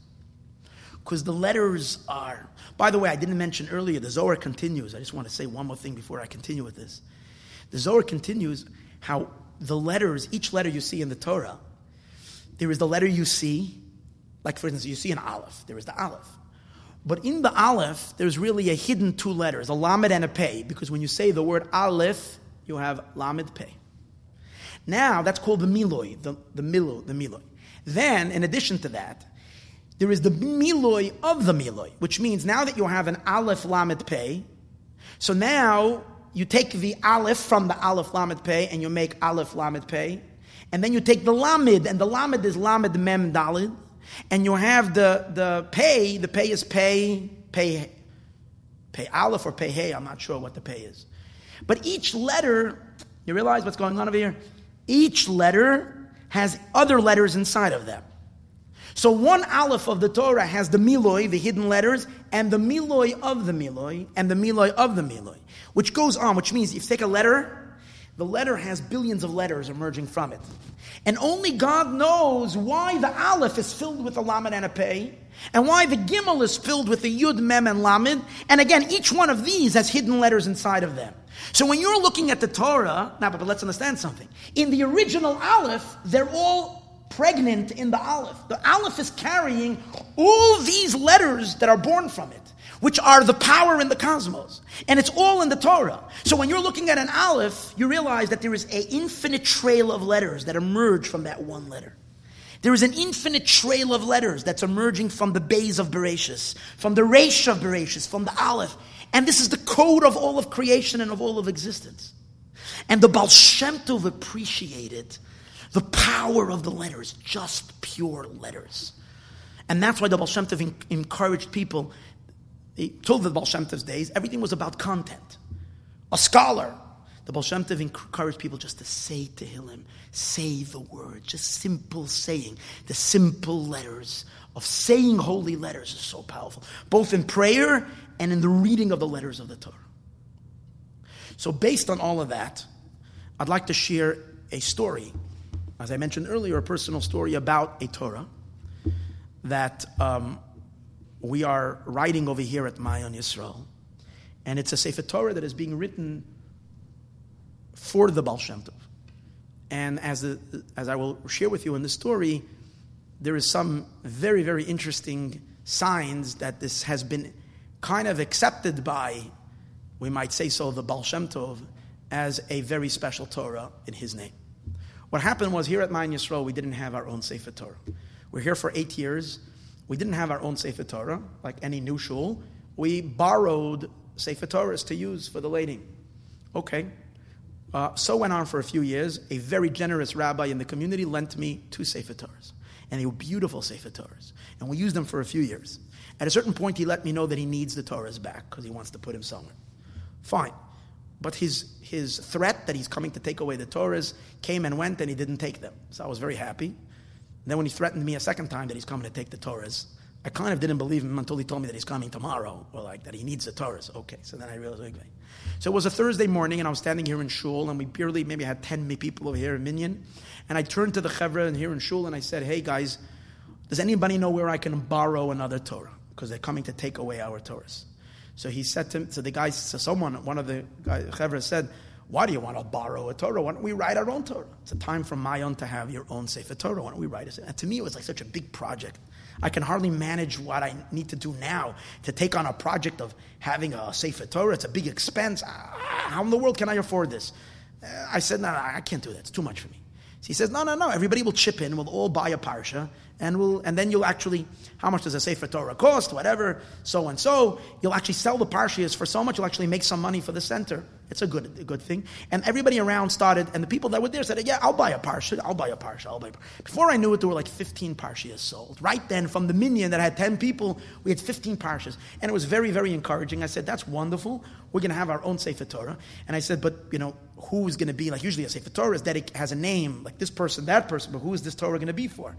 Because the letters are, by the way, I didn't mention earlier, the Zohar continues. I just want to say one more thing before I continue with this. The Zohar continues how the letters, each letter you see in the Torah, there is the letter you see, like for instance, you see an aleph, there is the aleph. But in the aleph, there's really a hidden two letters, a lamed and a pei, because when you say the word aleph, you have lamed pei. Now, that's called the miloi, the, the milo, the miloi. Then, in addition to that, there is the miloi of the miloi, which means now that you have an aleph lamed pei, so now you take the aleph from the aleph lamed pei and you make aleph lamed pei, and then you take the Lamed, and the Lamed is Lamed Mem Dalid, and you have the, the pay, the pay is pay, pay, pay Aleph or pay Hey, I'm not sure what the pay is. But each letter, you realize what's going on over here? Each letter has other letters inside of them. So one aleph of the Torah has the miloi, the hidden letters, and the miloi of the miloi, and the miloi of the miloi, which goes on, which means if you take a letter, the letter has billions of letters emerging from it. And only God knows why the aleph is filled with a lamed and a pei, and why the gimel is filled with the yud, mem, and lamed. And again, each one of these has hidden letters inside of them. So when you're looking at the Torah, now, but let's understand something. In the original aleph, they're all pregnant in the aleph. The aleph is carrying all these letters that are born from it, which are the power in the cosmos. And it's all in the Torah. So when you're looking at an aleph, you realize that there is an infinite trail of letters that emerge from that one letter. There is an infinite trail of letters that's emerging from the bays of Bereshis, from the Resh of Bereshis, from the Aleph. And this is the code of all of creation and of all of existence. And the Baal Shem Tov appreciated the power of the letters, just pure letters. And that's why the Baal Shem Tov encouraged people. He told the Baal Shem Tov's days, everything was about content. A scholar, the Baal Shem Tov encouraged people just to say to Tehillim, say the word, just simple saying. The simple letters of saying holy letters is so powerful, both in prayer and in the reading of the letters of the Torah. So, based on all of that, I'd like to share a story as I mentioned earlier, a personal story about a Torah that um, we are writing over here at Maayon Yisrael. And it's a Sefer Torah that is being written for the Baal Shem Tov. And as, the, as I will share with you in the story, there is some very, very interesting signs that this has been kind of accepted by, we might say so, the Baal Shem Tov as a very special Torah in his name. What happened was here at Maayon Yisrael, we didn't have our own Sefer Torah. We're here for eight years. We didn't have our own Sefer Torah, like any new shul. We borrowed Sefer Torahs to use for the leining. Okay. Uh, so went on for a few years. A very generous rabbi in the community lent me two Sefer Torahs. And they were beautiful Sefer Torahs. And we used them for a few years. At a certain point, he let me know that he needs the Torahs back because he wants to put them somewhere. Fine. But his, his threat that he's coming to take away the Torahs came and went, and he didn't take them. So I was very happy. And then when he threatened me a second time that he's coming to take the Torahs, I kind of didn't believe him until he told me that he's coming tomorrow, or like that he needs the Torahs. Okay, so then I realized, okay. So it was a Thursday morning, and I was standing here in Shul, and we barely maybe had 10 people over here in Minyan. And I turned to the Chevra and here in Shul, and I said, hey guys, does anybody know where I can borrow another Torah? Because they're coming to take away our Torahs. So he said to so the guy, so someone, one of the guys, said, why do you want to borrow a Torah? Why don't we write our own Torah? It's a time for Maayon to have your own Sefer Torah. Why don't we write it? And to me, it was like such a big project. I can hardly manage what I need to do now to take on a project of having a Sefer Torah. It's a big expense. Ah, how in the world can I afford this? I said, no, no, I can't do that. It's too much for me. So he says, no, no, no. Everybody will chip in. We'll all buy a parsha, and we'll, and then you'll actually, how much does a sefer Torah cost? Whatever, so and so. You'll actually sell the parshas for so much. You'll actually make some money for the center. It's a good, a good thing. And everybody around started, and the people that were there said, yeah, I'll buy a parsha. I'll buy a parsha. I'll buy. A Before I knew it, there were like 15 parshas sold. Right then, from the minyan that had 10 people, we had 15 parshas, and it was very, very encouraging. I said, that's wonderful. We're going to have our own sefer Torah. And I said, but you know, who's going to be like usually a sefer Torah is that it has a name like this person, that person, but who is this Torah going to be for?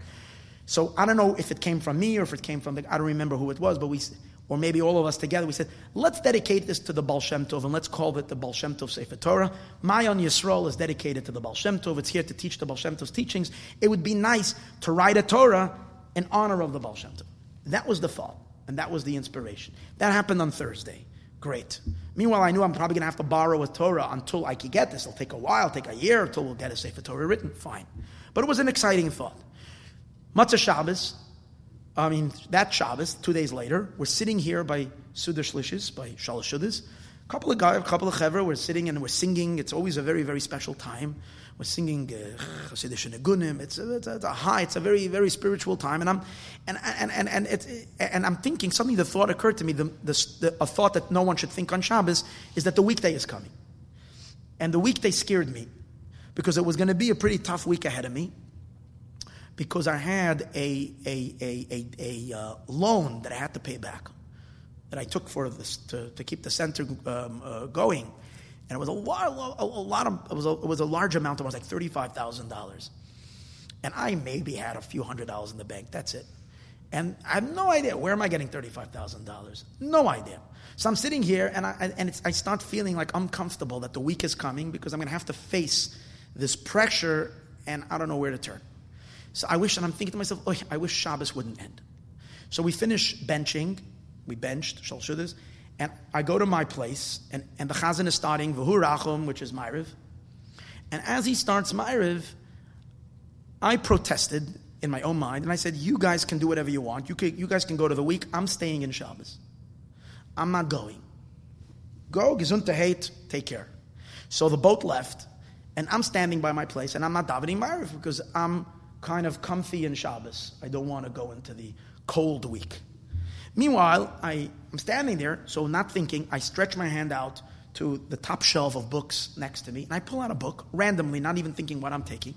So I don't know if it came from me or if it came from the I don't remember who it was, but we or maybe all of us together we said let's dedicate this to the Baal Shem Tov and let's call it the Baal Shem Tov Sefer Torah. Maayon Yisrael is dedicated to the Baal Shem Tov. It's here to teach the Baal Shem Tov's teachings. It would be nice to write a Torah in honor of the Baal Shem Tov. That was the thought and that was the inspiration. That happened on Thursday. Great. Meanwhile, I knew I'm probably going to have to borrow a Torah until I could get this. It'll take a while, take a year until we'll get a Sefer Torah written. Fine. But it was an exciting thought. Motzei Shabbos, I mean, that Shabbos, two days later, we're sitting here by Seudah Shlishis, by Shalosh Seudos. A couple of guys, a couple of chevra, we're sitting and we're singing. It's always a very, very special time. We're singing Chassidish uh, It's, a high, it's a very, very spiritual time. And I'm, and, and, and, and, it's, and I'm thinking, suddenly the thought occurred to me, the, the, the, a thought that no one should think on Shabbos, is that the weekday is coming. And the weekday scared me because it was going to be a pretty tough week ahead of me because I had a, a, a, a, a uh, loan that I had to pay back that I took for this to, to keep the center um, uh, going and it was a lot, a, a lot of, it was a, it was a large amount. It was like thirty-five thousand dollars, and I maybe had a few hundred dollars in the bank. That's it. And I have no idea where am I getting $35,000? No idea. So I'm sitting here and I, and I start feeling like uncomfortable that the week is coming because I'm going to have to face this pressure and I don't know where to turn. So I wish, and I'm thinking to myself, oh, I wish Shabbos wouldn't end. So we finish benching, we benched, Shalosh Seudos, and I go to my place, and, and the Chazan is starting V'hu Rachum, which is Ma'ariv. And as he starts Ma'ariv, I protested in my own mind, and I said, You guys can do whatever you want. You, can, you guys can go to the week. I'm staying in Shabbos. I'm not going. Go, hate. take care. So the boat left, and I'm standing by my place, and I'm not davening Ma'ariv because I'm kind of comfy in Shabbos. I don't want to go into the cold week. Meanwhile, I, am standing there, so not thinking, I stretch my hand out to the top shelf of books next to me, and I pull out a book randomly, not even thinking what I'm taking.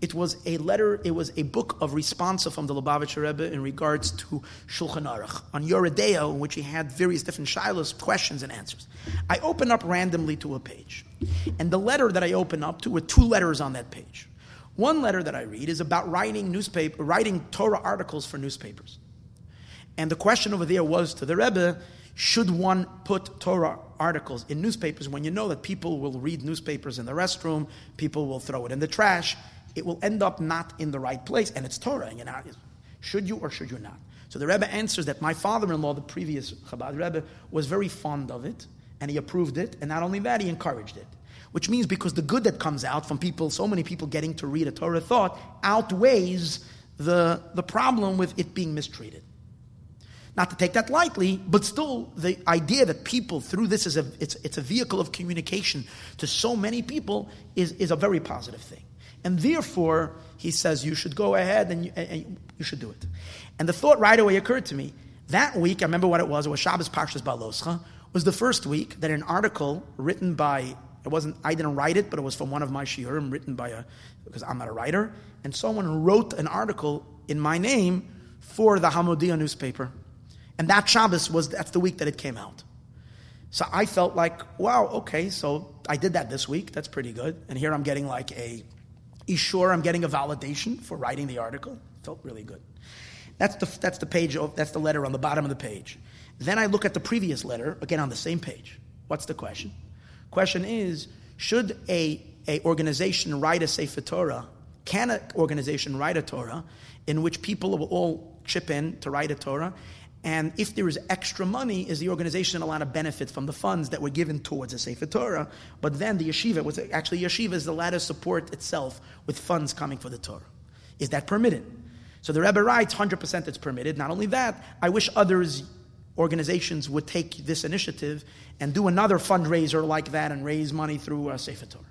It was a letter, it was a book of responsa from the Lubavitcher Rebbe in regards to Shulchan Aruch on Yoreh De'ah, in which he had various different shilas, questions and answers. I open up randomly to a page. And the letter that I open up to were two letters on that page. One letter that I read is about writing newspaper, writing Torah articles for newspapers. And the question over there was to the Rebbe, should one put Torah articles in newspapers when you know that people will read newspapers in the restroom, people will throw it in the trash, it will end up not in the right place, and it's Torah. You know, should you or should you not? So the Rebbe answers that my father-in-law, the previous Chabad Rebbe, was very fond of it, and he approved it, and not only that, he encouraged it. Which means because the good that comes out from people, so many people getting to read a Torah thought, outweighs the, the problem with it being mistreated. Not to take that lightly, but still the idea that people through this is a it's, it's a vehicle of communication to so many people is, is a very positive thing. And therefore, he says you should go ahead and you, and you should do it. And the thought right away occurred to me. That week, I remember what it was, it was Shabbos Parshas Behaaloscha, was the first week that an article written by, it wasn't, I didn't write it, but it was from one of my shiurim, written by a, because I'm not a writer, and someone wrote an article in my name for the Hamodia newspaper. And that Shabbos was, that's the week that it came out. So I felt like, wow, okay, so I did that this week. That's pretty good. And here I'm getting like a sure I'm getting a validation for writing the article. Felt really good. That's the, that's the page, of, that's the letter on the bottom of the page. Then I look at the previous letter, again on the same page. What's the question? Question is, should a, a organization write a Sefer Torah? Can an organization write a Torah in which people will all chip in to write a Torah? And if there is extra money, is the organization allowed to benefit from the funds that were given towards a Sefer Torah? But then the yeshiva, was actually yeshiva is the latter support itself with funds coming for the Torah. Is that permitted? So the Rebbe writes 100% it's permitted. Not only that, I wish others, organizations would take this initiative and do another fundraiser like that and raise money through a Sefer Torah.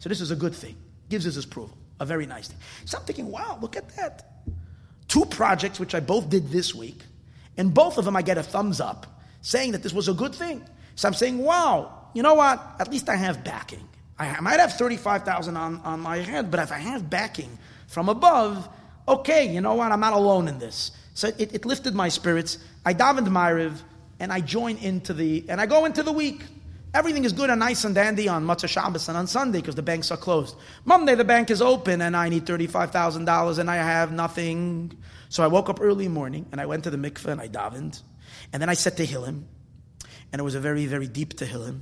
So this is a good thing. Gives us approval. A very nice thing. So I'm thinking, wow, look at that. Two projects which I both did this week and both of them, I get a thumbs up saying that this was a good thing. So I'm saying, wow, you know what? At least I have backing. I might have 35,000 on, on my head, but if I have backing from above, okay, you know what? I'm not alone in this. So it, it lifted my spirits. I davened Ma'ariv, and I join into the, and I go into the week. Everything is good and nice and dandy on Motzei Shabbos and on Sunday because the banks are closed. Monday the bank is open and I need $35,000 and I have nothing. So I woke up early morning and I went to the mikveh and I davened. And then I said to Tehillim. And it was a very, very deep Tehillim.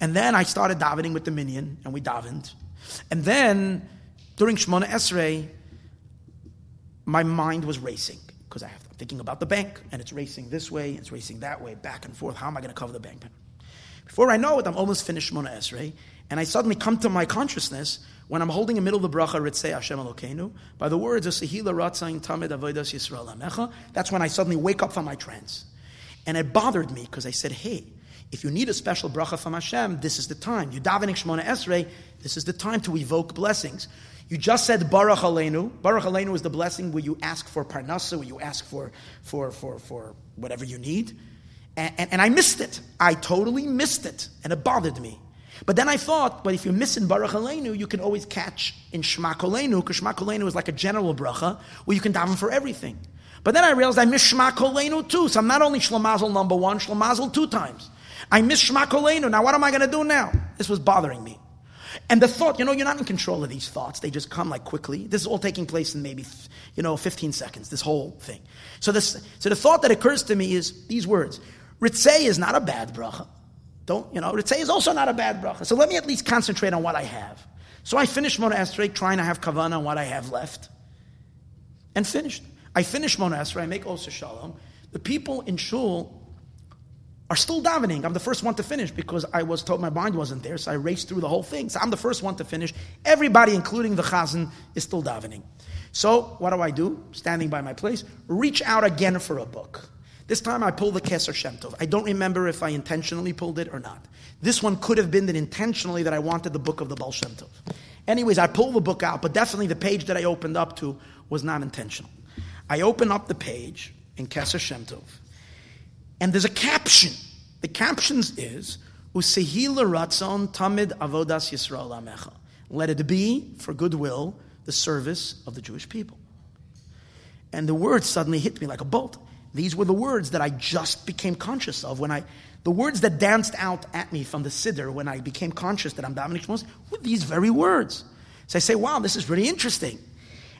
And then I started davening with the minyan and we davened. And then during Shemona Esrei, my mind was racing because I'm thinking about the bank and it's racing this way, it's racing that way, back and forth. How am I going to cover the bank? Before I know it, I'm almost finished Shemona Esrei, and I suddenly come to my consciousness when I'm holding in the middle of the bracha Ritzei Hashem Elokeinu by the words of Sehila Ratzon Tamid Avodas Yisrael Amecha. That's when I suddenly wake up from my trance, and it bothered me because I said, "Hey, if you need a special bracha from Hashem, this is the time. You davening Shemona Esrei, this is the time to evoke blessings." You just said Baruch Aleinu. Baruch Aleinu is the blessing where you ask for parnasa, where you ask for, for, for, for whatever you need. And, and, and, I missed it. I totally missed it. And it bothered me. But then I thought, but if you miss in Baruch Aleinu, you can always catch in Shema Kolenu, because Shema Kolenu is like a general bracha, where you can daven for everything. But then I realized I missed Shema Kolenu too. So I'm not only Shlamazel number one, Shlamazel two times. I missed Shema Kolenu. Now what am I going to do now? This was bothering me. And the thought, you know, you're not in control of these thoughts. They just come like quickly. This is all taking place in maybe, you know, 15 seconds, this whole thing. So, this, so the thought that occurs to me is these words. Ritzei is not a bad bracha. Don't, you know, Ritzei is also not a bad bracha. So let me at least concentrate on what I have. So I finished Mona Esrei trying to have kavana on what I have left. And finished. I finish Mona Esrei, I make Osa Shalom. The people in Shul are still davening. I'm the first one to finish because I was told my mind wasn't there, so I raced through the whole thing. So I'm the first one to finish. Everybody, including the chazan, is still davening. So what do I do? Standing by my place, reach out again for a book. This time I pull the Keser Shem Tov. I don't remember if I intentionally pulled it or not. This one could have been that intentionally that I wanted the book of the Baal Shem Tov. Anyways, I pull the book out, but definitely the page that I opened up to was not intentional. I open up the page in Keser Shem Tov, and there's a caption. The caption is, Usehila Ratzon Tamid Avodas Yisrael Amecha. Let it be for goodwill the service of the Jewish people. And the words suddenly hit me like a bolt. These were the words that I just became conscious of when I, the words that danced out at me from the Siddur when I became conscious that I'm Dominic Shmos were these very words. So I say, wow, this is really interesting.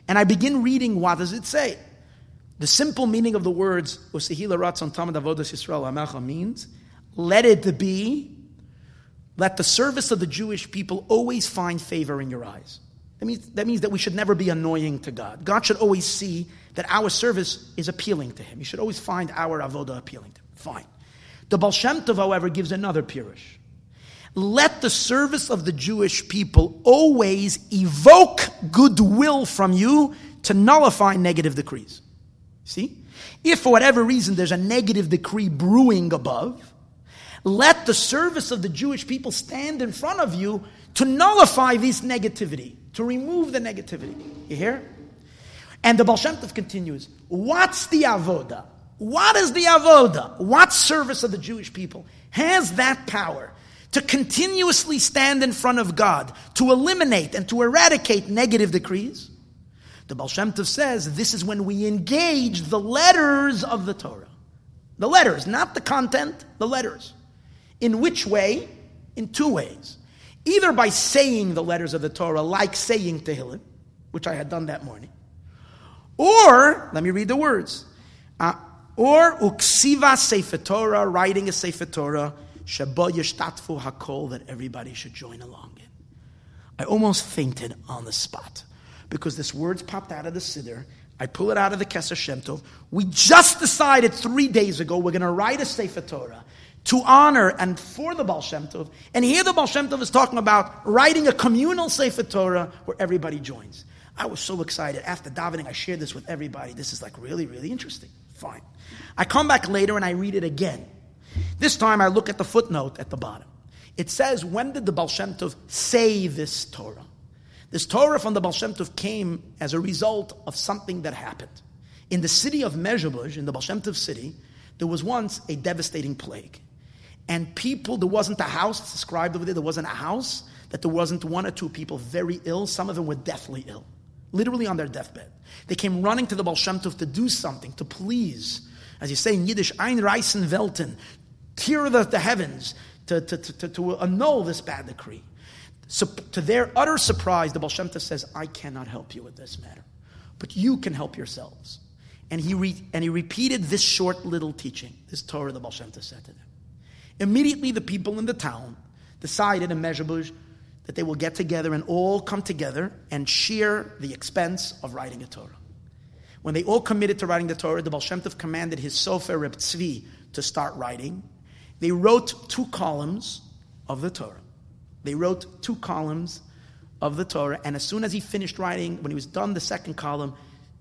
And I begin reading, what does it say? The simple meaning of the words, Usehila Ratzon Tamid Avodas Yisrael Amecha means, let it be, let the service of the Jewish people always find favor in your eyes. That means, that means that we should never be annoying to God. God should always see that our service is appealing to Him. You should always find our avodah appealing to Him. Fine. The Baal Shem Tov, however, gives another pirush. Let the service of the Jewish people always evoke goodwill from you to nullify negative decrees. See? If for whatever reason there's a negative decree brewing above, let the service of the Jewish people stand in front of you to nullify this negativity, to remove the negativity. You hear? And the Baal Shem Tov continues, what's the avoda? What is the avoda? What service of the Jewish people has that power to continuously stand in front of God, to eliminate and to eradicate negative decrees? The Baal Shem Tov says this is when we engage the letters of the Torah. The letters, not the content, the letters. In which way? In two ways. Either by saying the letters of the Torah, like saying Tehillim, which I had done that morning, or, let me read the words, uh, or uksiva sefer Torah, writing a sefer Torah, shabo yishtatfu hakol, that everybody should join along in. I almost fainted on the spot because this words popped out of the siddur. I pull it out of the Keser Shem Tov. We just decided three days ago we're going to write a Sefer Torah to honor and for the Baal Shem Tov. And here the Baal Shem Tov is talking about writing a communal Sefer Torah where everybody joins. I was so excited. After davening, I shared this with everybody. This is like really, really interesting. Fine. I come back later and I read it again. This time I look at the footnote at the bottom. It says, when did the Baal Shem Tov say this Torah? This Torah from the Baal Shem Tov came as a result of something that happened. In the city of Mezhebush, in the Baal Shem Tov city, there was once a devastating plague. And people, there wasn't a house, described over there, there wasn't a house that there wasn't one or two people very ill. Some of them were deathly ill literally on their deathbed. They came running to the Baal Shem Tov to do something, to please, as you say in Yiddish, ein reisen welten, tear the, the heavens, to, to, to, to, annul this bad decree. So, to their utter surprise, the Baal Shem Tov says, I cannot help you with this matter, but you can help yourselves. And he, re- and he repeated this short little teaching, this Torah the Baal Shem Tov said to them. Immediately, the people in the town decided in Mezhebush that they will get together and all come together and share the expense of writing a Torah. When they all committed to writing the Torah, the Baal Shem Tov commanded his Sofer Reb Tzvi to start writing. They wrote two columns of the Torah. They wrote two columns of the Torah, and as soon as he finished writing, when he was done the second column,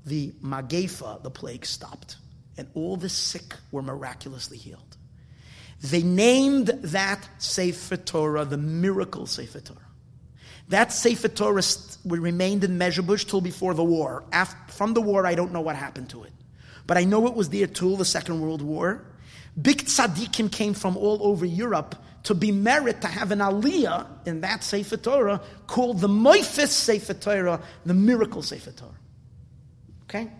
the Magefa, the plague, stopped. And all the sick were miraculously healed. They named that Sefer Torah the miracle Sefer Torah. That Sefer Torah remained in Mezhebush till before the war. After, from the war, I don't know what happened to it. But I know it was there till the Second World War. Big tzaddikim came from all over Europe to be merit to have an aliyah in that Sefer Torah called the Moifis Sefer Torah, the miracle Sefer Torah. Okay?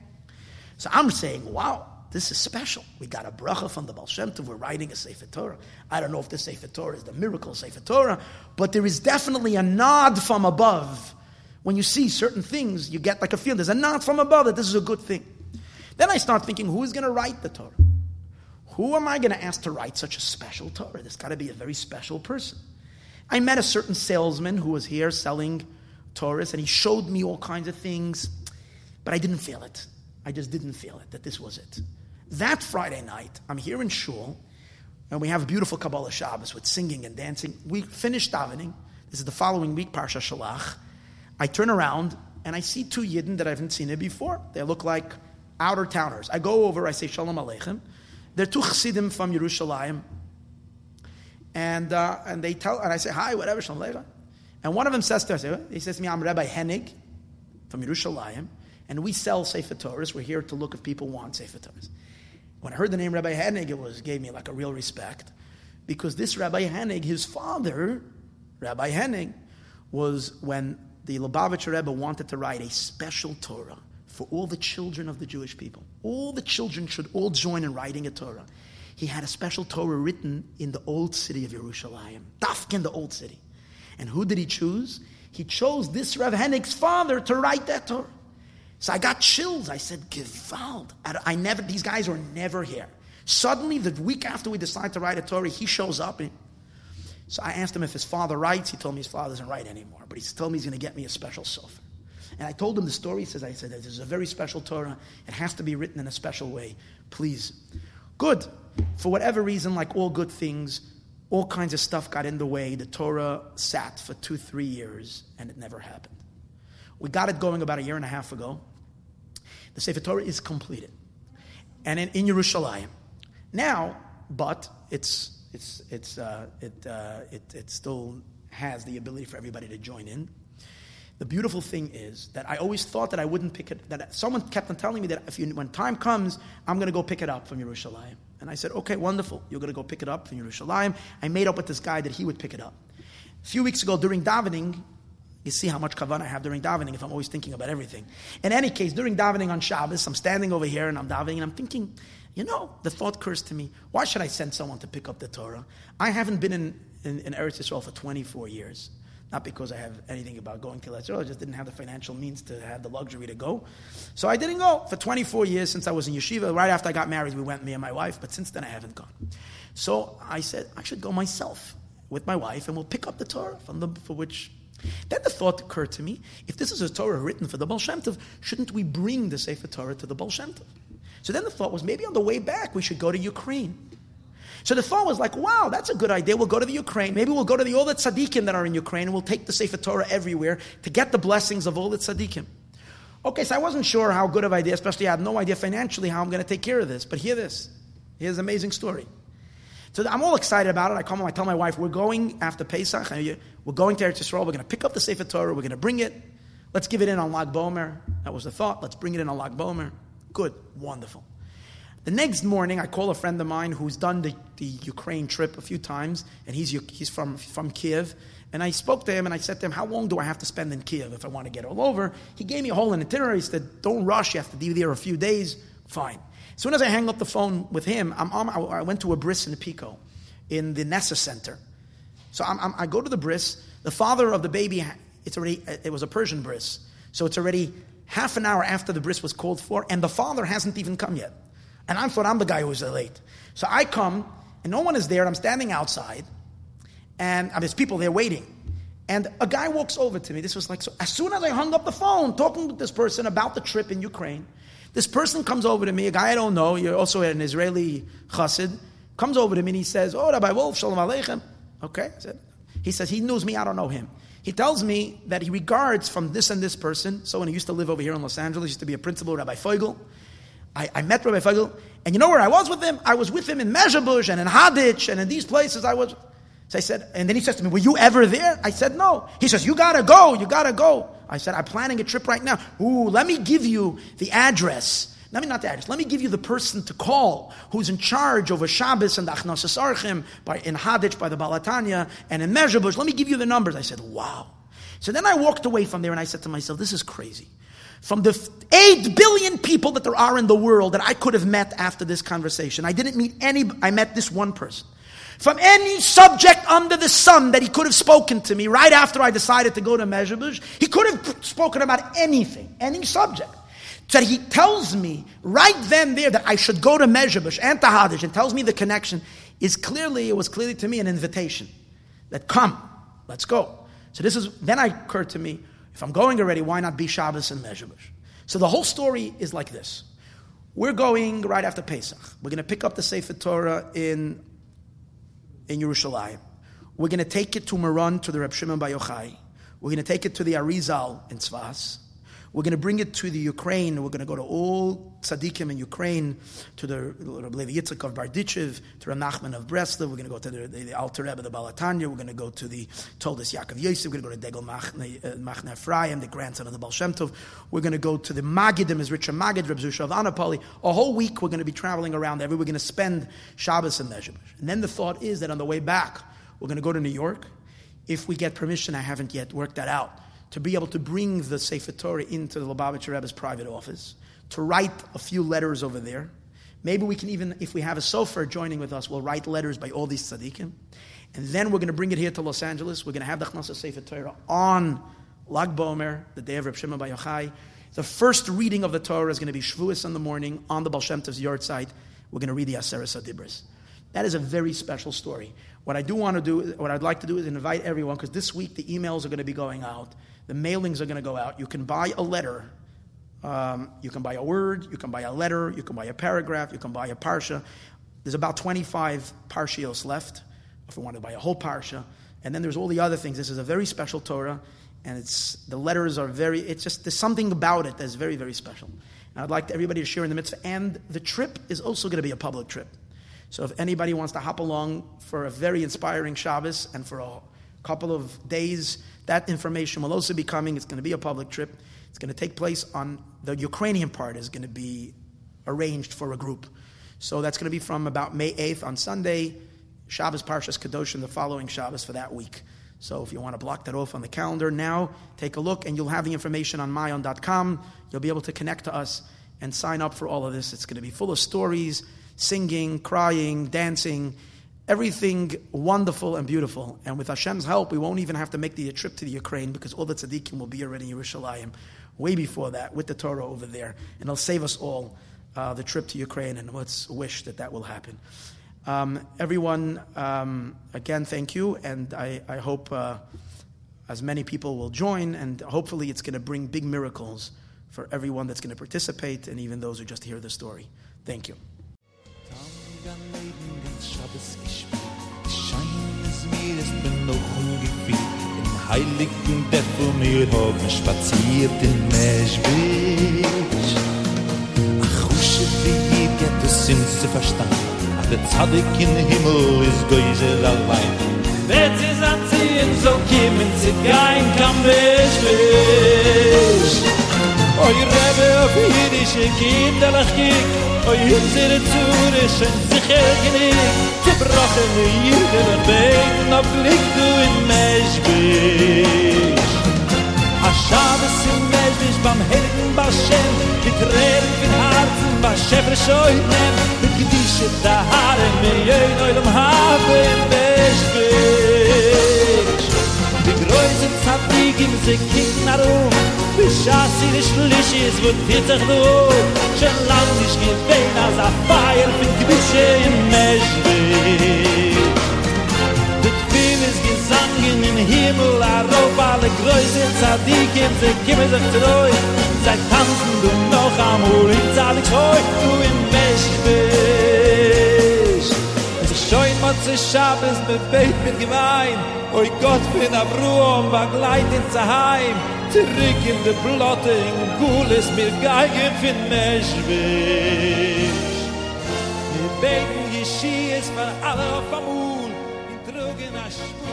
So I'm saying, wow, this is special. We got a bracha from the Baal Shem Tov. We're writing a Sefer Torah. I don't know if this Sefer Torah is the miracle Sefer Torah, but there is definitely a nod from above. When you see certain things, you get like a feeling. There's a nod from above that this is a good thing. Then I start thinking, who is going to write the Torah? Who am I going to ask to write such a special Torah? There's got to be a very special person. I met a certain salesman who was here selling Torahs, and he showed me all kinds of things, but I didn't feel it. I just didn't feel it, that this was it. That Friday night, I'm here in Shul, and we have a beautiful Kabbalah Shabbos with singing and dancing. We finished davening. This is the following week, Parsha Shalach. I turn around and I see two Yidden that I haven't seen it before. They look like outer towners. I go over, I say Shalom Aleichem. They're two Chassidim from Yerushalayim. And, uh, and they tell, and I say, hi, whatever, Shalom Aleichem. And one of them says to us, he says to me, I'm Rabbi Hennig from Yerushalayim, and we sell Sefer Torahs. We're here to look if people want Sefer Torahs. When I heard the name Rabbi Hennig, it was gave me like a real respect because this Rabbi Hennig, his father, Rabbi Hennig, was when the Lubavitcher Rebbe wanted to write a special Torah for all the children of the Jewish people. All the children should all join in writing a Torah. He had a special Torah written in the old city of Yerushalayim, Dafk in the old city. And who did he choose? He chose this Rav Hennig's father to write that Torah. So I got chills. I said, Gewalt. I never, these guys were never here. Suddenly, the week after we decided to write a Torah, he shows up. And, so I asked him if his father writes. He told me his father doesn't write anymore, but he told me he's going to get me a special sofer. And I told him the story. He says, I said, this is a very special Torah. It has to be written in a special way. Please. Good. For whatever reason, like all good things, all kinds of stuff got in the way. The Torah sat for two, three years, and it never happened. We got it going about a year and a half ago. The Sefer Torah is completed. And in, in Yerushalayim. Now, but it's, it's, it's, uh, it, uh, it, it still has the ability for everybody to join in. The beautiful thing is that I always thought that I wouldn't pick it, that someone kept on telling me that if you, when time comes, I'm going to go pick it up from Yerushalayim. And I said, okay, wonderful. You're going to go pick it up from Yerushalayim. I made up with this guy that he would pick it up. A few weeks ago during davening, you see how much kavan I have during davening if I'm always thinking about everything. In any case, during davening on Shabbos, I'm standing over here and I'm davening and I'm thinking, you know, the thought occurs to me, why should I send someone to pick up the Torah? I haven't been in, in, in Eretz Yisrael for 24 years. Not because I have anything about going to Eretz Yisrael, I just didn't have the financial means to have the luxury to go. So I didn't go for 24 years since I was in yeshiva. Right after I got married, we went, me and my wife, but since then I haven't gone. So I said, I should go myself with my wife and we'll pick up the Torah from the, for which. Then the thought occurred to me, if this is a Torah written for the Baal Shem Tov, shouldn't we bring the Sefer Torah to the Baal Shem Tov? So then the thought was, maybe on the way back we should go to Ukraine. So the thought was like, wow, that's a good idea. We'll go to the Ukraine. Maybe we'll go to the all the tzaddikim that are in Ukraine and we'll take the Sefer Torah everywhere to get the blessings of all the tzaddikim. Okay, so I wasn't sure how good of idea, especially I had no idea financially how I'm going to take care of this. But hear this. Here's an amazing story. So I'm all excited about it. I come home, I tell my wife, we're going after Pesach. We're going to Eretz Yisrael. We're going to pick up the Sefer Torah. We're going to bring it. Let's give it in on Lag Bomer. That was the thought. Let's bring it in on Lag Bomer. Good. Wonderful. The next morning, I call a friend of mine who's done the, the Ukraine trip a few times, and he's, he's from, from Kiev. And I spoke to him and I said to him, How long do I have to spend in Kiev if I want to get all over? He gave me a whole itinerary. He said, Don't rush, you have to be there a few days. Fine. As soon as I hang up the phone with him, I'm I went to a bris in the Pico, in the Nessah Center. So I'm, I'm, i go to the bris. The father of the baby, it's already, it was a Persian bris. So it's already half an hour after the bris was called for, and the father hasn't even come yet. And I'm thought I'm the guy who was late. So I come, and no one is there, I'm standing outside, and there's people there waiting. And a guy walks over to me. This was like, so as soon as I hung up the phone talking with this person about the trip in Ukraine, this person comes over to me, a guy I don't know, you're also an Israeli chassid, comes over to me and he says, Oh, Rabbi Wolf, Shalom Aleichem. Okay. Said, he says, he knows me, I don't know him. He tells me that he regards from this and this person, someone who used to live over here in Los Angeles, used to be a principal, Rabbi Feigel. I, I met Rabbi Feigel, and you know where I was with him? I was with him in Mezhebush and in Haditch and in these places I was. So I said, and then he says to me, Were you ever there? I said, No. He says, You gotta go, you gotta go. I said, I'm planning a trip right now. Ooh, let me give you the address. Let me not the address. Let me give you the person to call who's in charge over Shabbos and the Achnos Archim by in Haditch by the Baal HaTanya and in Mezhebush. Let me give you the numbers. I said, Wow. So then I walked away from there and I said to myself, This is crazy. From the 8 billion people that there are in the world that I could have met after this conversation, I didn't meet any, I met this one person. From any subject under the sun that he could have spoken to me right after I decided to go to Mezhebush, he could have spoken about anything, any subject. That he tells me right then there that I should go to Mezhebush and to Haditch and tells me the connection is clearly, it was clearly to me an invitation that come, let's go. So this is, then I occurred to me, if I'm going already, why not be Shabbos and Mezhebush? So the whole story is like this. We're going right after Pesach. We're going to pick up the Sefer Torah in, in Yerushalayim. We're going to take it to Meron, to the Reb Shimon Bar Yochai. We're going to take it to the Arizal in Tzfas. We're going to bring it to the Ukraine. We're going to go to all tzaddikim in Ukraine, to the Rabbi Yitzchak of Bardichev, to Rav Nachman of Breslov. We're going to go to the, the, the Alter Rebbe, the Baal HaTanya. We're going to go to the Toldos Yaakov Yosef. We're going to go to Degel Machne, uh, Machne Ephraim, the grandson of the Baal Shem Tov. We're going to go to the Magidim, Mezritcher Magid, Reb Zusha of Anapoli. A whole week we're going to be traveling around there. We're going to spend Shabbos in Mezhebush. And then the thought is that on the way back, we're going to go to New York. If we get permission, I haven't yet worked that out to be able to bring the Sefer Torah into the Lubavitcher Rebbe's private office, to write a few letters over there. Maybe we can even, if we have a sofer joining with us, we'll write letters by all these tzaddikim. And then we're going to bring it here to Los Angeles. We're going to have the Chnasa Sefer Torah on Lag Bomer, the day of Reb Shimon Bar Yochai. The first reading of the Torah is going to be Shavuos in the morning on the Baal Shem Tov's yahrzeit. We're going to read the Aseres Hadibros. That is a very special story. What I do want to do, what I'd like to do is invite everyone, because this week the emails are going to be going out. The mailings are going to go out. You can buy a letter. Um, you can buy a word. You can buy a letter. You can buy a paragraph. You can buy a parsha. There's about 25 parshios left if we want to buy a whole parsha. And then there's all the other things. This is a very special Torah, and it's the letters are very. It's just there's something about it that's very very special. And I'd like everybody to share in the mitzvah. And the trip is also going to be a public trip. So if anybody wants to hop along for a very inspiring Shabbos and for a couple of days that information will also be coming. It's going to be a public trip. It's going to take place on the Ukrainian part is going to be arranged for a group. So that's going to be from about May 8th on Sunday, Shabbos Parshas Kedoshim, the following Shabbos for that week. So if you want to block that off on the calendar now, take a look and you'll have the information on maayon.com. You'll be able to connect to us and sign up for all of this. It's going to be full of stories, singing, crying, dancing everything wonderful and beautiful. And with Hashem's help, we won't even have to make the trip to the Ukraine because all the tzaddikim will be already in Yerushalayim way before that with the Torah over there. And it'll save us all uh, the trip to Ukraine. And let's wish that that will happen. Um, everyone, um, again, thank you. And I, I hope uh, as many people will join. And hopefully, it's going to bring big miracles for everyone that's going to participate and even those who just hear the story. Thank you. Shabbos gespielt. Schein es mir, es bin noch ungefühlt. Im heiligen Depp, wo mir haben spaziert in Meschwitsch. Ach, Husche, wie hier geht es Sinn zu verstehen. Ach, der Zadig in Himmel ist Geusel allein. Wenn sie sagt, sie in so kiemen, sie kein kann Meschwitsch. Oy rebe auf jidische kinderlach gik Oh, you see the tourists and the children To break the news in our bed Meshbish A Shabbos in Meshbish Bam Helden Bashem Mit Reden and with heart And Bashem for show it them The Kiddish of me you know them in Meshbish Die Kiddish of the heart Die Bishas in ish lishis vut titzach du o Shalant ish gifein az a fayel fin kibishe im meshri Dut fin is gizangin im himmel a rop Alle gröuse tzadikim ze kime zech zeloi Zai tanzen du noch am hurin zalik hoi Du im meshri Schoin mat ze Shabbos mit Beit mit Gemein. Oi Gott bin Avruam begleit in Zaheim Zurück in de Blotte in Gules mir geigen fin Meshwish Wir beten Yeshies von alle auf Amul. In Trugen a Beruf